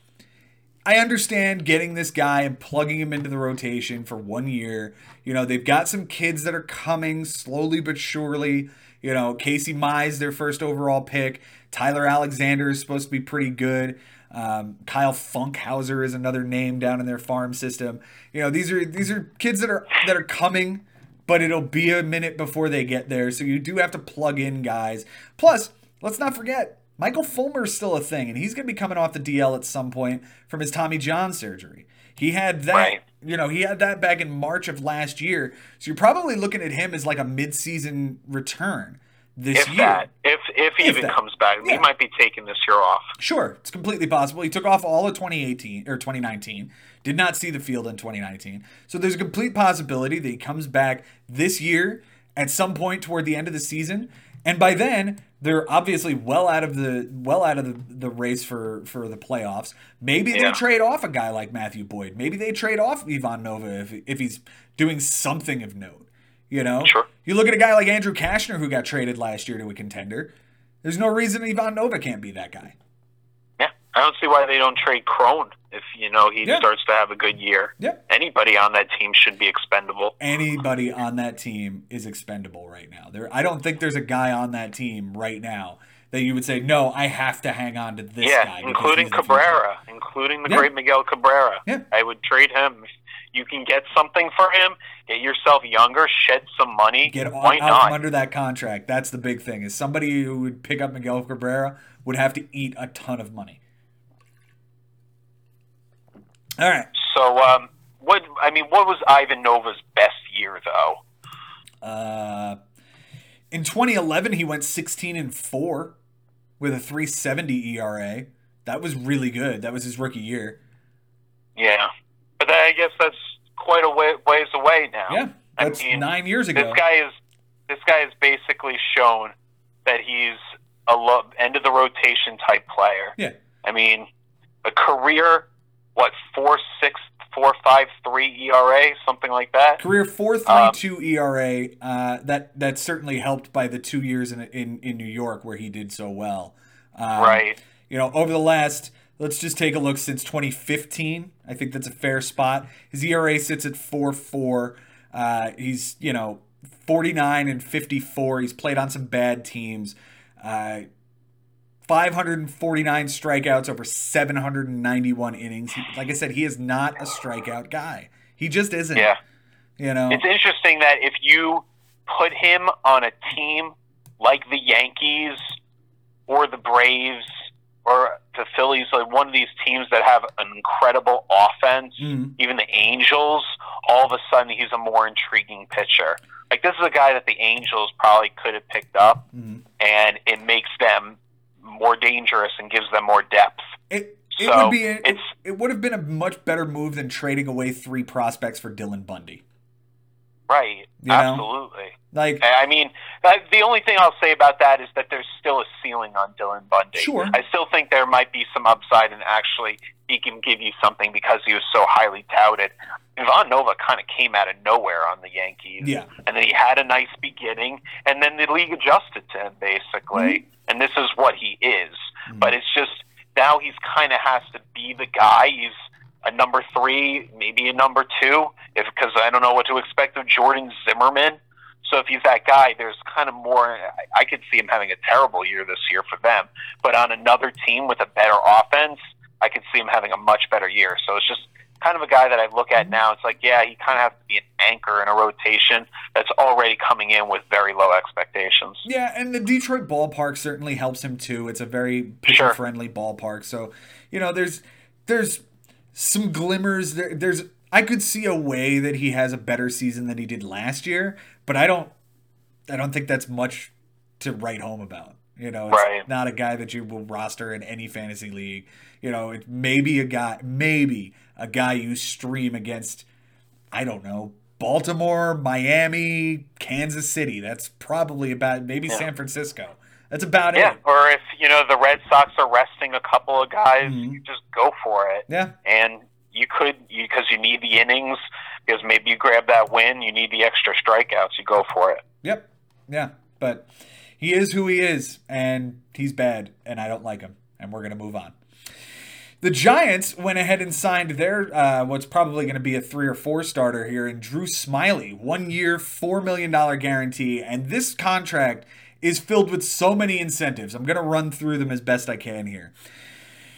I understand getting this guy and plugging him into the rotation for one year. You know, they've got some kids that are coming slowly but surely. You know, Casey Mize, their first overall pick. Tyler Alexander is supposed to be pretty good. Um, Kyle Funkhouser is another name down in their farm system. You know, these are these are kids that are that are coming, but it'll be a minute before they get there. So you do have to plug in guys. Plus, let's not forget, Michael Fulmer's still a thing, and he's going to be coming off the DL at some point from his Tommy John surgery. He had that,
Right.
you know, he had that back in March of last year. So you're probably looking at him as like a midseason return this
If
year.
that, if if he
If
even
that.
comes back,
Yeah.
he might be taking this year off.
Sure, it's completely possible. He took off all of 2018 or 2019. Did not see the field in 2019. So there's a complete possibility that he comes back this year at some point toward the end of the season, and by then they're obviously well out of the well out of the, the race for for the playoffs. Maybe they trade off a guy like Matthew Boyd. Maybe they trade off Ivan Nova if if he's doing something of note. You know,
Sure.
you look at a guy like Andrew Cashner who got traded last year to a contender. There's no reason Ivan Nova can't be that guy.
Yeah, I don't see why they don't trade Cron if you know he
Yeah.
starts to have a good year.
Yeah.
Anybody on that team should be expendable.
anybody on that team is expendable right now. There, I don't think there's a guy on that team right now that you would say, no, I have to hang on to this
yeah,
guy.
including Cabrera, including the
Yeah.
great Miguel Cabrera.
Yeah.
I would trade him. You can get something for him, get yourself younger, shed some money.
Get
Why
out, out from
not?
under that contract. That's the big thing. Is somebody who would pick up Miguel Cabrera would have to eat a ton of money. All right.
So, um, what I mean, what was Ivan Nova's best year though?
Uh, in 2011, he went 16 and four with a 370 ERA. That was really good. That was his rookie year.
Yeah, but I guess that's quite a way, ways away now.
Yeah,
I
that's
mean,
nine years ago.
This guy is this guy has basically shown that he's a lo- end of the rotation type player.
Yeah.
I mean, a career what four six four five three ERA something like that.
Career four three
Um,
two ERA. Uh, that that's certainly helped by the two years in in, in New York where he did so well. Um,
right.
You know, over the last, let's just take a look since 2015. I think that's a fair spot. His ERA sits at four four. Uh, he's you know 49 and 54. He's played on some bad teams. Uh, 549 strikeouts over 791 innings. He, like I said, he is not a strikeout guy. He just isn't.
Yeah.
You know.
It's interesting that if you put him on a team like the Yankees or the Braves or the Phillies, like one of these teams that have an incredible offense,
Mhm.
even the Angels, all of a sudden he's a more intriguing pitcher. Like this is a guy that the Angels probably could have picked up,
Mhm.
and it makes them more dangerous and gives them more depth.
It, it
So,
would be it,
it's-
it would have been a much better move than trading away three prospects for Dylan Bundy.
Right?
You know?
Absolutely.
Like
I mean, the only thing I'll say about that is that there's still a ceiling on Dylan Bundy.
Sure.
I still think there might be some upside, and actually, he can give you something because he was so highly touted. Ivan Nova kind of came out of nowhere on the Yankees,
yeah,
and then he had a nice beginning, and then the league adjusted to him basically, and this is what he is.
Mhm.
But it's just now he's kind of has to be the guy. He's a number three, maybe a number two, if because I don't know what to expect of Jordan Zimmermann. So if he's that guy, there's kind of more. I- I could see him having a terrible year this year for them, but on another team with a better offense, I could see him having a much better year. So it's just kind of a guy that I look at now. It's like, yeah, he kind of has to be an anchor in a rotation that's already coming in with very low expectations.
yeah, and the Detroit ballpark certainly helps him too. It's a very pitcher
Sure.
friendly ballpark, so you know there's there's some glimmers. There, there's I could see a way that he has a better season than he did last year, but I don't I don't think that's much to write home about. You know, it's
Right.
not a guy that you will roster in any fantasy league. You know, it maybe a guy maybe a guy you stream against I don't know, Baltimore, Miami, Kansas City. That's probably about maybe
Yeah.
San Francisco. That's about
Yeah,
it.
Yeah, or if you know the Red Sox are resting a couple of guys,
Mhm.
you just go for it.
Yeah.
And you could because you, need the innings because maybe you grab that win, you need the extra strikeouts, you go for it.
Yep. Yeah. But he is who he is, and he's bad, and I don't like him, and we're gonna move on. The Giants went ahead and signed their uh, what's probably going to be a three or four starter here and Drew Smyly, one year, four million dollar guarantee, and this contract is filled with so many incentives. I'm going to run through them as best I can here.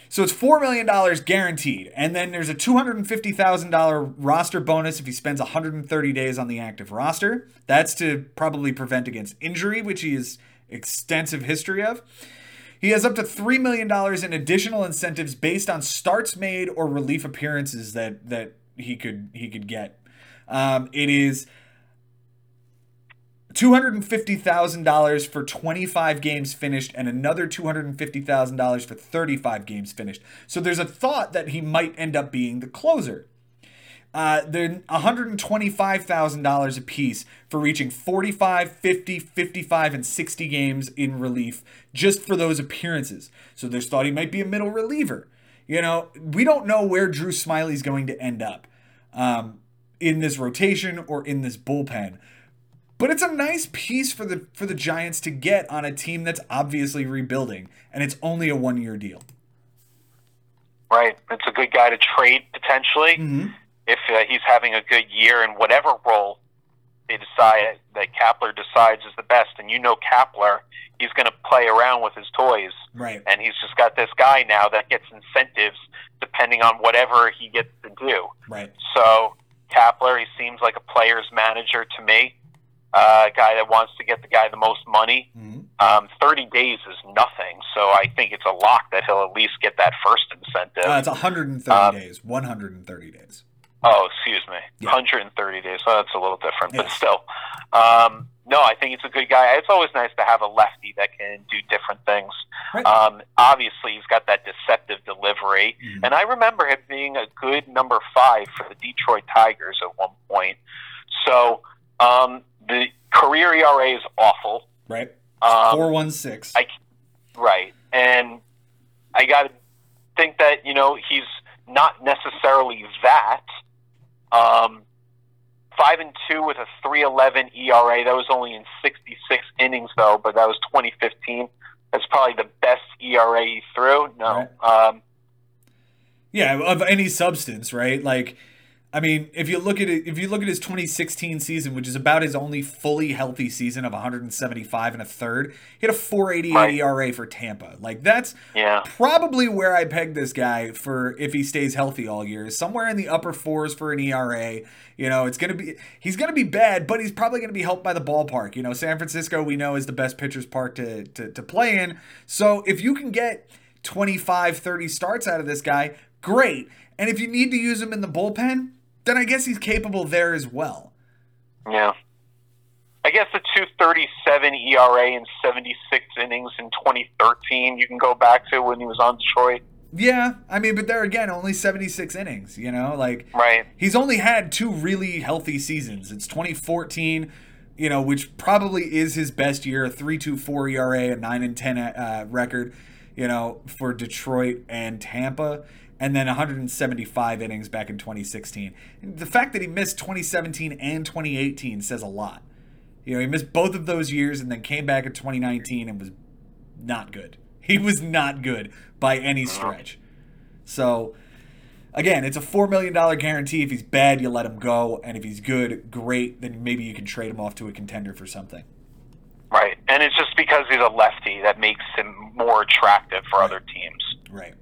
So it's four million dollars guaranteed, and then there's a two hundred and fifty thousand dollar roster bonus if he spends 130 days on the active roster. That's to probably prevent against injury, which he has extensive history of. He has up to $3 million in additional incentives based on starts made or relief appearances that, that he could he could get. Um, it is $250,000 for 25 games finished and another $250,000 for 35 games finished. So there's a thought that he might end up being the closer. Uh, they're $125,000 apiece for reaching 45, 50, 55, and 60 games in relief just for those appearances. So there's thought he might be a middle reliever. You know, we don't know where Drew Smyly's going to end up um, in this rotation or in this bullpen. But it's a nice piece for the for the Giants to get on a team that's obviously rebuilding, and it's only a one year deal.
Right. It's a good guy to trade potentially
Mm-hmm.
if uh, he's having a good year in whatever role they decide that Kapler decides is the best. And you know Kapler, he's going to play around with his toys,
Right.
and he's just got this guy now that gets incentives depending on whatever he gets to do.
Right.
So Kapler, he seems like a player's manager to me, uh, a guy that wants to get the guy the most money.
Mm-hmm.
Um, Thirty days is nothing, so I think it's a lock that he'll at least get that first incentive.
Uh, it's 130
Um,
days. 130 days.
Oh, excuse me.
Yeah.
130 days. Oh, that's a little different, but still. Um, no, I think it's a good guy. It's always nice to have a lefty that can do different things.
Right.
Um, obviously, he's got that deceptive delivery.
Mhm.
And I remember him being a good number five for the Detroit Tigers at one point. So um, the career ERA is awful.
Right.
Um,
416.
I- Right. And I got to think that, you know, he's not necessarily that. Um, five and two with a 311 ERA. That was only in 66 innings, though, but that was 2015. That's probably the best ERA he threw. No. Um,
Yeah, of any substance, right? Like, I mean, if you look at it, if you look at his 2016 season, which is about his only fully healthy season of 175 and a third, he had a 488
Right.
ERA for Tampa. Like, that's
yeah.
probably where I peg this guy for if he stays healthy all year, somewhere in the upper fours for an ERA. You know, it's gonna be he's gonna be bad, but he's probably gonna be helped by the ballpark. You know, San Francisco we know is the best pitcher's park to to, to play in. So if you can get 25, 30 starts out of this guy, great. And if you need to use him in the bullpen, then I guess he's capable there as well.
Yeah. I guess the 237 ERA in 76 innings in 2013, you can go back to when he was on Detroit.
Yeah, I mean, but there again, only 76 innings, you know, like
Right.
He's only had two really healthy seasons. It's 2014, you know, which probably is his best year, a 3.24 ERA, a 9 and 10 uh, record, you know, for Detroit and Tampa, and then 175 innings back in 2016. The fact that he missed 2017 and 2018 says a lot. You know, he missed both of those years and then came back in 2019 and was not good. He was not good by any stretch. So, again, it's a $4 million guarantee. If he's bad, you let him go. And if he's good, great. Then maybe you can trade him off to a contender for something.
Right. And it's just because he's a lefty that makes him more attractive for other teams.
Right.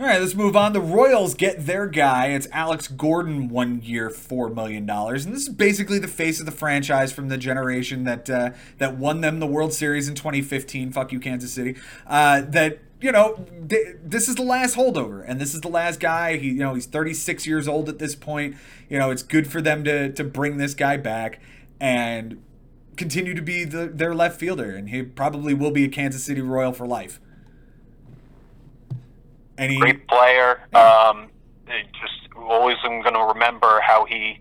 All right, let's move on. The Royals get their guy. It's Alex Gordon, one year, four million dollars, and this is basically the face of the franchise from the generation that uh, that won them the World Series in 2015. Fuck you, Kansas City. Uh, that you know, th- this is the last holdover, and this is the last guy. He, you know, he's 36 years old at this point. You know, it's good for them to to bring this guy back and continue to be the, their left fielder, and he probably will be a Kansas City Royal for life.
Any great player. Um, just always am going to remember how he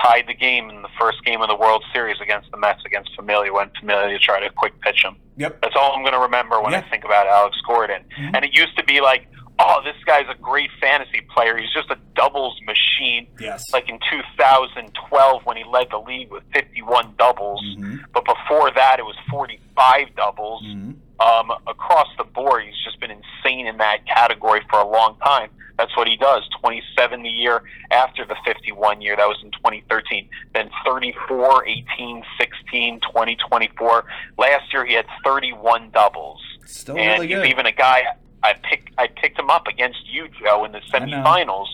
tied the game in the first game of the World Series against the Mets against Familia when Familia tried to quick pitch him.
Yep.
That's all I'm going to remember when yeah. I think about Alex Gordon. Mm-hmm. And it used to be like, oh, this guy's a great fantasy player. He's just a doubles machine.
Yes.
Like in 2012 when he led the league with 51 doubles. Mm-hmm. But before that, it was 45 doubles. Mm-hmm. Um, across the board, he's just been insane in that category for a long time. That's what he does. 27 the year after the 51 year. That was in 2013. Then 34, 18, 16, 20, 24. Last year he had 31 doubles.
Still
and
really
he's even a guy I picked I picked him up against you, Joe, in the semifinals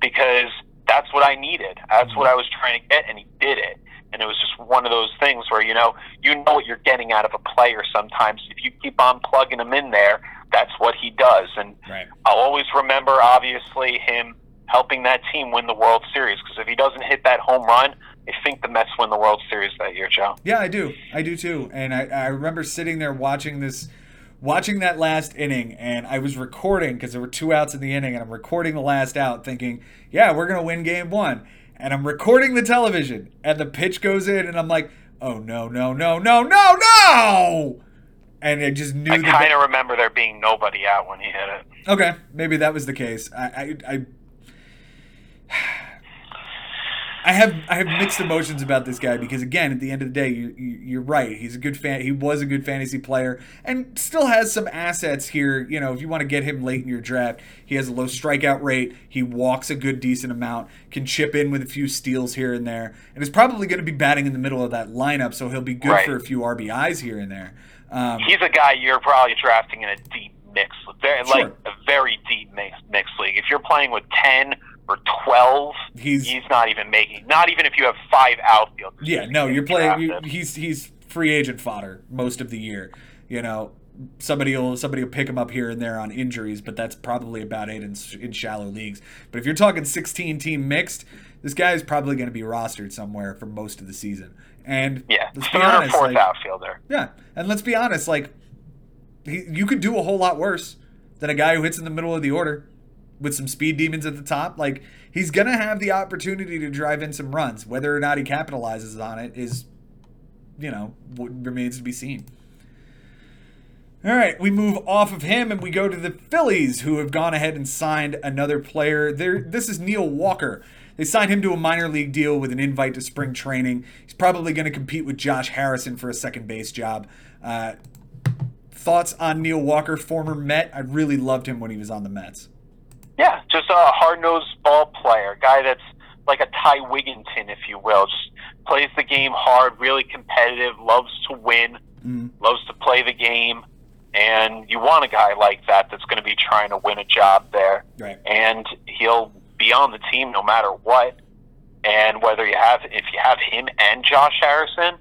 because that's what I needed. That's mm-hmm. what I was trying to get, and he did it. And it was just one of those things where you know you know what you're getting out of a player. Sometimes if you keep on plugging him in there, that's what he does. And
right.
I'll always remember, obviously, him helping that team win the World Series because if he doesn't hit that home run, I think the Mets win the World Series that year, Joe.
Yeah, I do. I do too. And I, I remember sitting there watching this watching that last inning and I was recording because there were two outs in the inning and I'm recording the last out thinking, yeah, we're going to win game one. And I'm recording the television and the pitch goes in and I'm like, oh no, no, no, no, no, no. And I just knew. I
kind of remember there being nobody out when he hit it.
Okay, maybe that was the case. I, I, I I have I have mixed emotions about this guy because again, at the end of the day, you, you are right. He's a good fan. He was a good fantasy player and still has some assets here. You know, if you want to get him late in your draft, he has a low strikeout rate. He walks a good decent amount. Can chip in with a few steals here and there, and is probably going to be batting in the middle of that lineup. So he'll be good right. for a few RBIs here and there.
Um, He's a guy you're probably drafting in a deep mix, very, sure. like a very deep mix, mix league. If you're playing with ten for 12, he's, he's not even making, not even if you have five outfielders.
Yeah, no, you're playing, you, he's, he's free agent fodder most of the year. You know, somebody will somebody will pick him up here and there on injuries, but that's probably about it in, in shallow leagues. But if you're talking 16 team mixed, this guy is probably going to be rostered somewhere for most of the season. And
yeah, let's be honest, fourth like, outfielder.
Yeah, and let's be honest, like he, you could do a whole lot worse than a guy who hits in the middle of the order with some speed demons at the top, like he's gonna have the opportunity to drive in some runs. Whether or not he capitalizes on it is, you know, what remains to be seen. All right, we move off of him and we go to the Phillies, who have gone ahead and signed another player. There, this is Neil Walker. They signed him to a minor league deal with an invite to spring training. He's probably going to compete with Josh Harrison for a second base job. Uh, thoughts on Neil Walker, former Met? I really loved him when he was on the Mets.
Yeah, just a hard nosed ball player, guy that's like a Ty Wigginton, if you will. Just plays the game hard, really competitive, loves to win, mm. loves to play the game. And you want a guy like that that's going to be trying to win a job there.
Right.
And he'll be on the team no matter what. And whether you have, if you have him and Josh Harrison,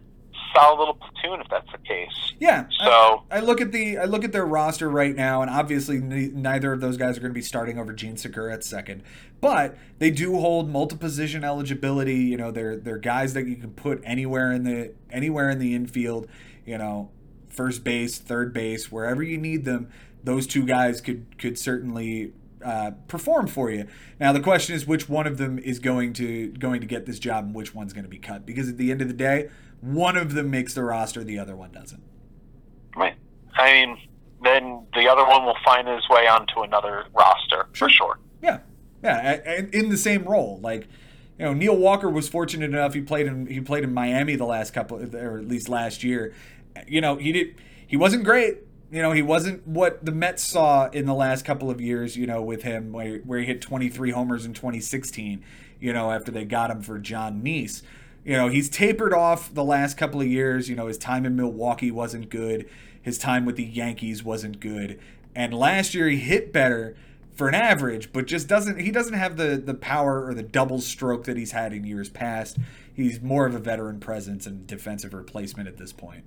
solid little platoon if that's the case.
Yeah.
So
I, I, look at the I look at their roster right now, and obviously neither of those guys are going to be starting over Jean Segura at second, but they do hold multi position eligibility. You know, they're they're guys that you can put anywhere in the anywhere in the infield. You know, first base, third base, wherever you need them. Those two guys could could certainly uh, perform for you. Now the question is which one of them is going to going to get this job and which one's going to be cut because at the end of the day, one of them makes the roster, the other one doesn't.
Right. I mean, then the other one will find his way onto another roster sure. for sure.
Yeah, yeah, and in the same role. Like, you know, Neil Walker was fortunate enough he played in he played in Miami the last couple, or at least last year. You know, he did he wasn't great. You know, he wasn't what the Mets saw in the last couple of years. You know, with him where, where he hit 23 homers in 2016. You know, after they got him for Jon Niese you know, he's tapered off the last couple of years. You know, his time in Milwaukee wasn't good. His time with the Yankees wasn't good. And last year he hit better for an average, but just doesn't he doesn't have the the power or the double stroke that he's had in years past. He's more of a veteran presence and defensive replacement at this point.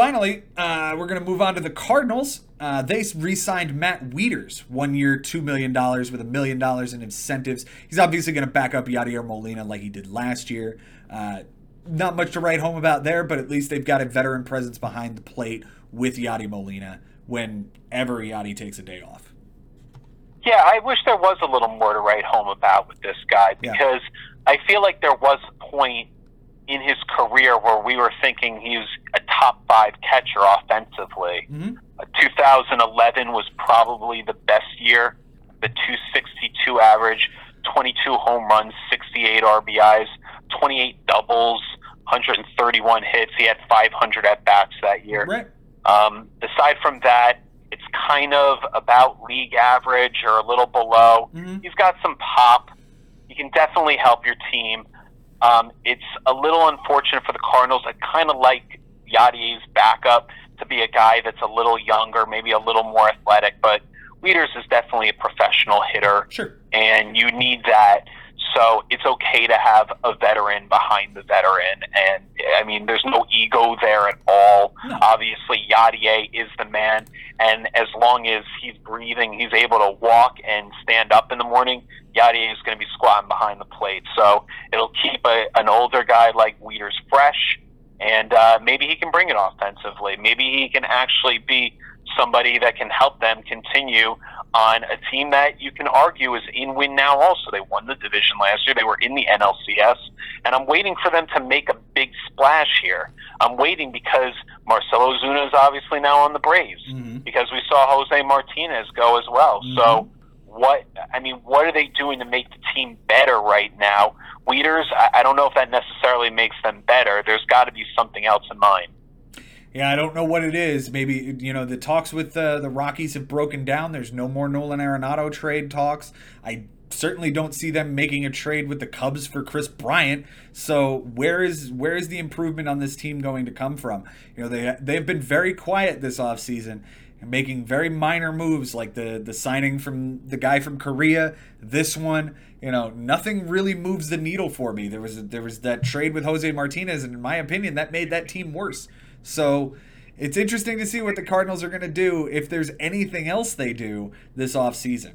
Finally, uh, we're going to move on to the Cardinals. Uh, they re-signed Matt Wieters, one year, two million dollars with a million dollars in incentives. He's obviously going to back up Yadier Molina like he did last year. Uh, not much to write home about there, but at least they've got a veteran presence behind the plate with Yadi Molina whenever Yadi takes a day off.
Yeah, I wish there was a little more to write home about with this guy because yeah. I feel like there was a point in his career where we were thinking he was a top five catcher offensively. Mm-hmm. 2011 was probably the best year. The 262 average, 22 home runs, 68 RBIs, 28 doubles, 131 hits. He had 500 at bats that year.
Right.
Um, aside from that, it's kind of about league average or a little below. Mm-hmm. He's got some pop. He can definitely help your team. Um, it's a little unfortunate for the Cardinals. I kind of like Yadi's backup to be a guy that's a little younger, maybe a little more athletic, but Wieters is definitely a professional hitter.
Sure.
And you need that. So it's okay to have a veteran behind the veteran. And I mean, there's no ego there at all. No. Obviously, Yadier is the man. And as long as he's breathing, he's able to walk and stand up in the morning, Yadier is going to be squatting behind the plate. So it'll keep a, an older guy like Wieters fresh. And uh, maybe he can bring it offensively. Maybe he can actually be somebody that can help them continue on a team that you can argue is in win now also. They won the division last year. They were in the NLCS. And I'm waiting for them to make a big splash here. I'm waiting because Marcell Ozuna is obviously now on the Braves mm-hmm. because we saw Jose Martinez go as well. Mm-hmm. So what I mean, what are they doing to make the team better right now? Wieters, I, I don't know if that necessarily makes them better. There's got to be something else in mind.
Yeah, I don't know what it is. Maybe you know the talks with uh, the Rockies have broken down. There's no more Nolan Arenado trade talks. I certainly don't see them making a trade with the Cubs for Kris Bryant. So where is where is the improvement on this team going to come from? You know they they've been very quiet this offseason and making very minor moves like the the signing from the guy from Korea. This one, you know, nothing really moves the needle for me. There was there was that trade with Jose Martinez, and in my opinion, that made that team worse. So it's interesting to see what the Cardinals are going to do if there's anything else they do this offseason.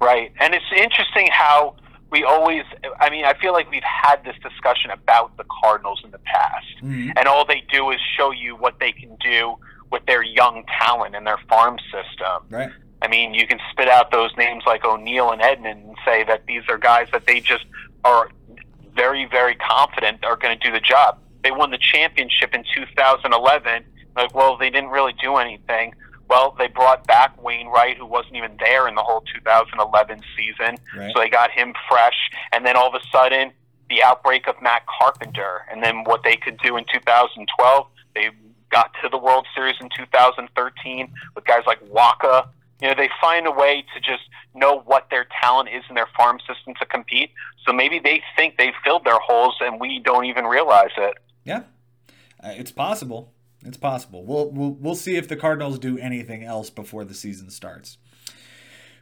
Right. And it's interesting how we always, I mean, I feel like we've had this discussion about the Cardinals in the past. Mm-hmm. And all they do is show you what they can do with their young talent and their farm system.
Right.
I mean, you can spit out those names like O'Neill and Edman and say that these are guys that they just are very, very confident are going to do the job they won the championship in 2011. Like, well, they didn't really do anything. Well, they brought back Wainwright, who wasn't even there in the whole 2011 season. Right. So they got him fresh. And then all of a sudden, the outbreak of Matt Carpenter. And then what they could do in 2012, they got to the World Series in 2013 with guys like Wacha. You know, they find a way to just know what their talent is in their farm system to compete. So maybe they think they've filled their holes and we don't even realize it.
Yeah, uh, it's possible. It's possible. We'll, we'll we'll see if the Cardinals do anything else before the season starts.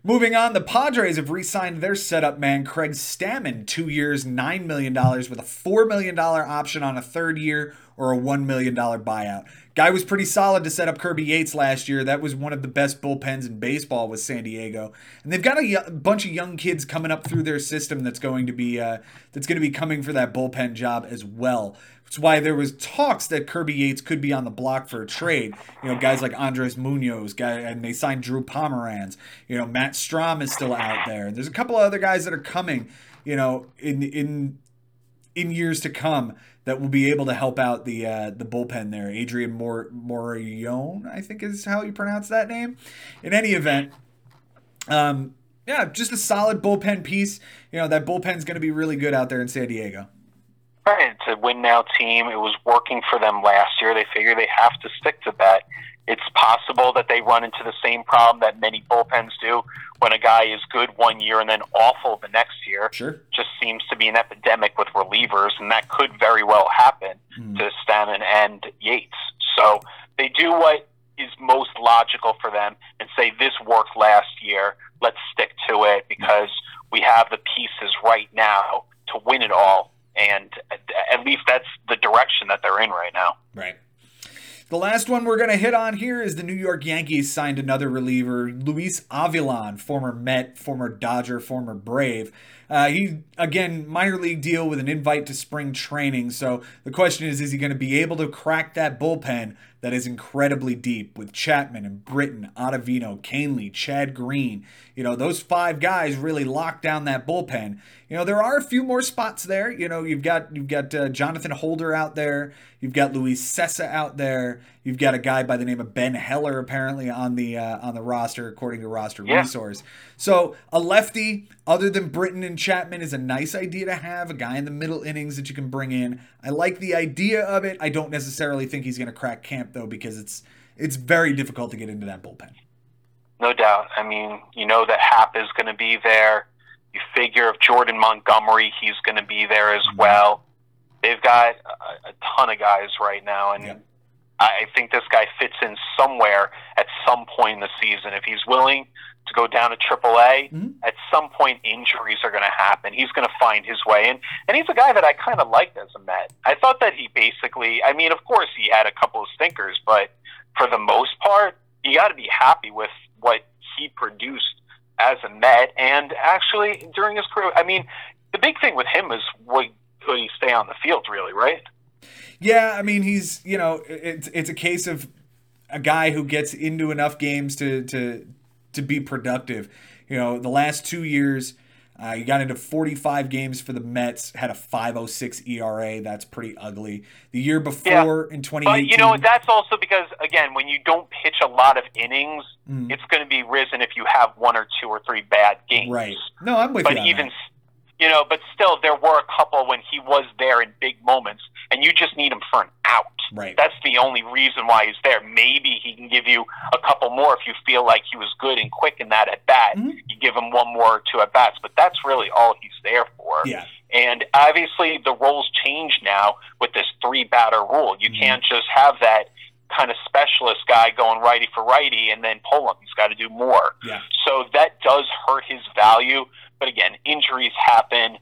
Moving on, the Padres have re-signed their setup man Craig Stammen, two years, nine million dollars, with a four million dollar option on a third year or a one million dollar buyout. Guy was pretty solid to set up Kirby Yates last year. That was one of the best bullpens in baseball with San Diego, and they've got a bunch of young kids coming up through their system that's going to be uh, that's going to be coming for that bullpen job as well. It's why there was talks that Kirby Yates could be on the block for a trade. You know, guys like Andres Munoz, guy, and they signed Drew Pomeranz. You know, Matt Strahm is still out there. There's a couple of other guys that are coming. You know, in in in years to come that will be able to help out the uh, the bullpen there. Adrian Mor- Morion, I think is how you pronounce that name. In any event, um, yeah, just a solid bullpen piece. You know, that bullpen's going to be really good out there in San Diego.
Right, it's a win now team. It was working for them last year. They figure they have to stick to that. It's possible that they run into the same problem that many bullpens do when a guy is good one year and then awful the next year.
Sure.
Just seems to be an epidemic with relievers, and that could very well happen mm. to Stammen and Yates. So they do what is most logical for them and say, this worked last year. Let's stick to it because we have the pieces right now to win it all and at least that's the direction that they're in right now.
Right. The last one we're going to hit on here is the New York Yankees signed another reliever, Luis Avilan, former Met, former Dodger, former Brave. Uh, he, again, minor league deal with an invite to spring training. So the question is, is he going to be able to crack that bullpen that is incredibly deep with Chapman and Britton, Ottavino, Kahnle, Chad Green? You know, those five guys really lock down that bullpen. You know, there are a few more spots there. You know, you've got you've got uh, Jonathan Holder out there. You've got Luis Cessa out there. You've got a guy by the name of Ben Heller apparently on the uh, on the roster, according to Roster yeah. Resource. So a lefty other than Britton and Chapman is a nice idea to have. A guy in the middle innings that you can bring in. I like the idea of it. I don't necessarily think he's going to crack camp though because it's it's very difficult to get into that bullpen.
No doubt. I mean, you know that Happ is going to be there. You figure if Jordan Montgomery, he's going to be there as mm-hmm. well. They've got a, a ton of guys right now, and yeah. I think this guy fits in somewhere at some point in the season. If he's willing to go down to AAA, mm-hmm. at some point injuries are going to happen. He's going to find his way, and and he's a guy that I kind of liked as a Met. I thought that he basically, I mean, of course he had a couple of stinkers, but for the most part, you got to be happy with what he produced as a Met, and actually during his career. I mean, the big thing with him is would would he stay on the field, really, right?
Yeah, I mean, he's you know, it's it's a case of a guy who gets into enough games to to to be productive. You know, the last two years. Uh, he got into 45 games for the Mets, had a 5.06 ERA. That's pretty ugly. The year before yeah. in 2018, but
you know that's also because again, when you don't pitch a lot of innings, mm. it's going to be risen if you have one or two or three bad games.
Right. No, I'm with
but
you.
But even
that
you know, but still, there were a couple when he was there in big moments, and you just need him for an out.
Right.
That's the only reason why he's there. Maybe he can give you a couple more if you feel like he was good and quick in that at bat. Mm-hmm. You give him one more or two at bats, but that's really all he's there for.
Yeah.
And obviously, the roles change now with this three batter rule. You mm-hmm. can't just have that kind of specialist guy going righty for righty and then pull him. He's got to do more.
Yeah.
So that does hurt his value. But again, injuries happen.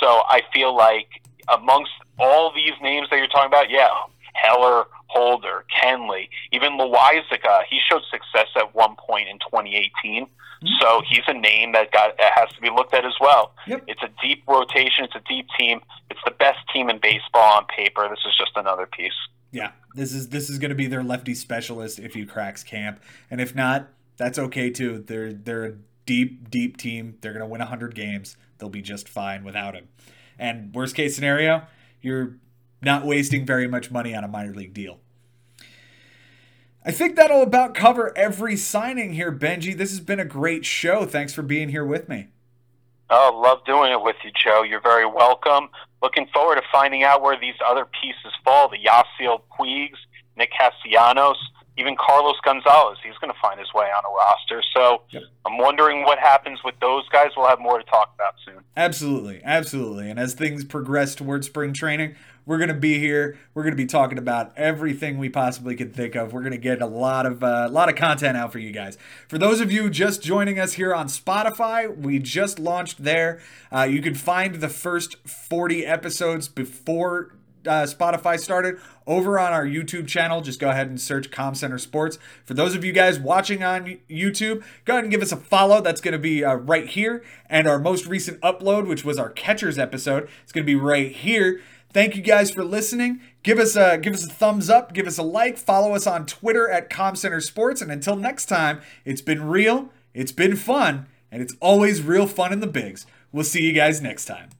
So I feel like amongst all these names that you're talking about, yeah, Heller, Holder, Kenley, even Loaisiga, he showed success at one point in 2018. Mm-hmm. So he's a name that got that has to be looked at as well.
Yep.
It's a deep rotation. It's a deep team. It's the best team in baseball on paper. This is just another piece.
Yeah, this is this is going to be their lefty specialist if he cracks camp, and if not, that's okay too. They're they're a deep, deep team. They're going to win 100 games. They'll be just fine without him. And worst case scenario, you're not wasting very much money on a minor league deal. I think that'll about cover every signing here, Benji. This has been a great show. Thanks for being here with me.
Oh, love doing it with you, Joe. You're very welcome. Looking forward to finding out where these other pieces fall. The Yasiel Puigs, Nick Castellanos even Carlos Gonzalez, he's going to find his way on a roster. So yep. I'm wondering what happens with those guys. We'll have more to talk about soon.
Absolutely, absolutely. And as things progress towards spring training, we're going to be here. We're going to be talking about everything we possibly could think of. We're going to get a lot of a uh, lot of content out for you guys. For those of you just joining us here on Spotify, we just launched there. Uh, you can find the first 40 episodes before uh, Spotify started over on our YouTube channel. Just go ahead and search Comm Center Sports. For those of you guys watching on YouTube, go ahead and give us a follow. That's going to be uh, right here. And our most recent upload, which was our catchers episode, it's going to be right here. Thank you guys for listening. Give us a give us a thumbs up, give us a like, follow us on Twitter at Comm Center Sports. And until next time, it's been real, it's been fun, and it's always real fun in the bigs. We'll see you guys next time.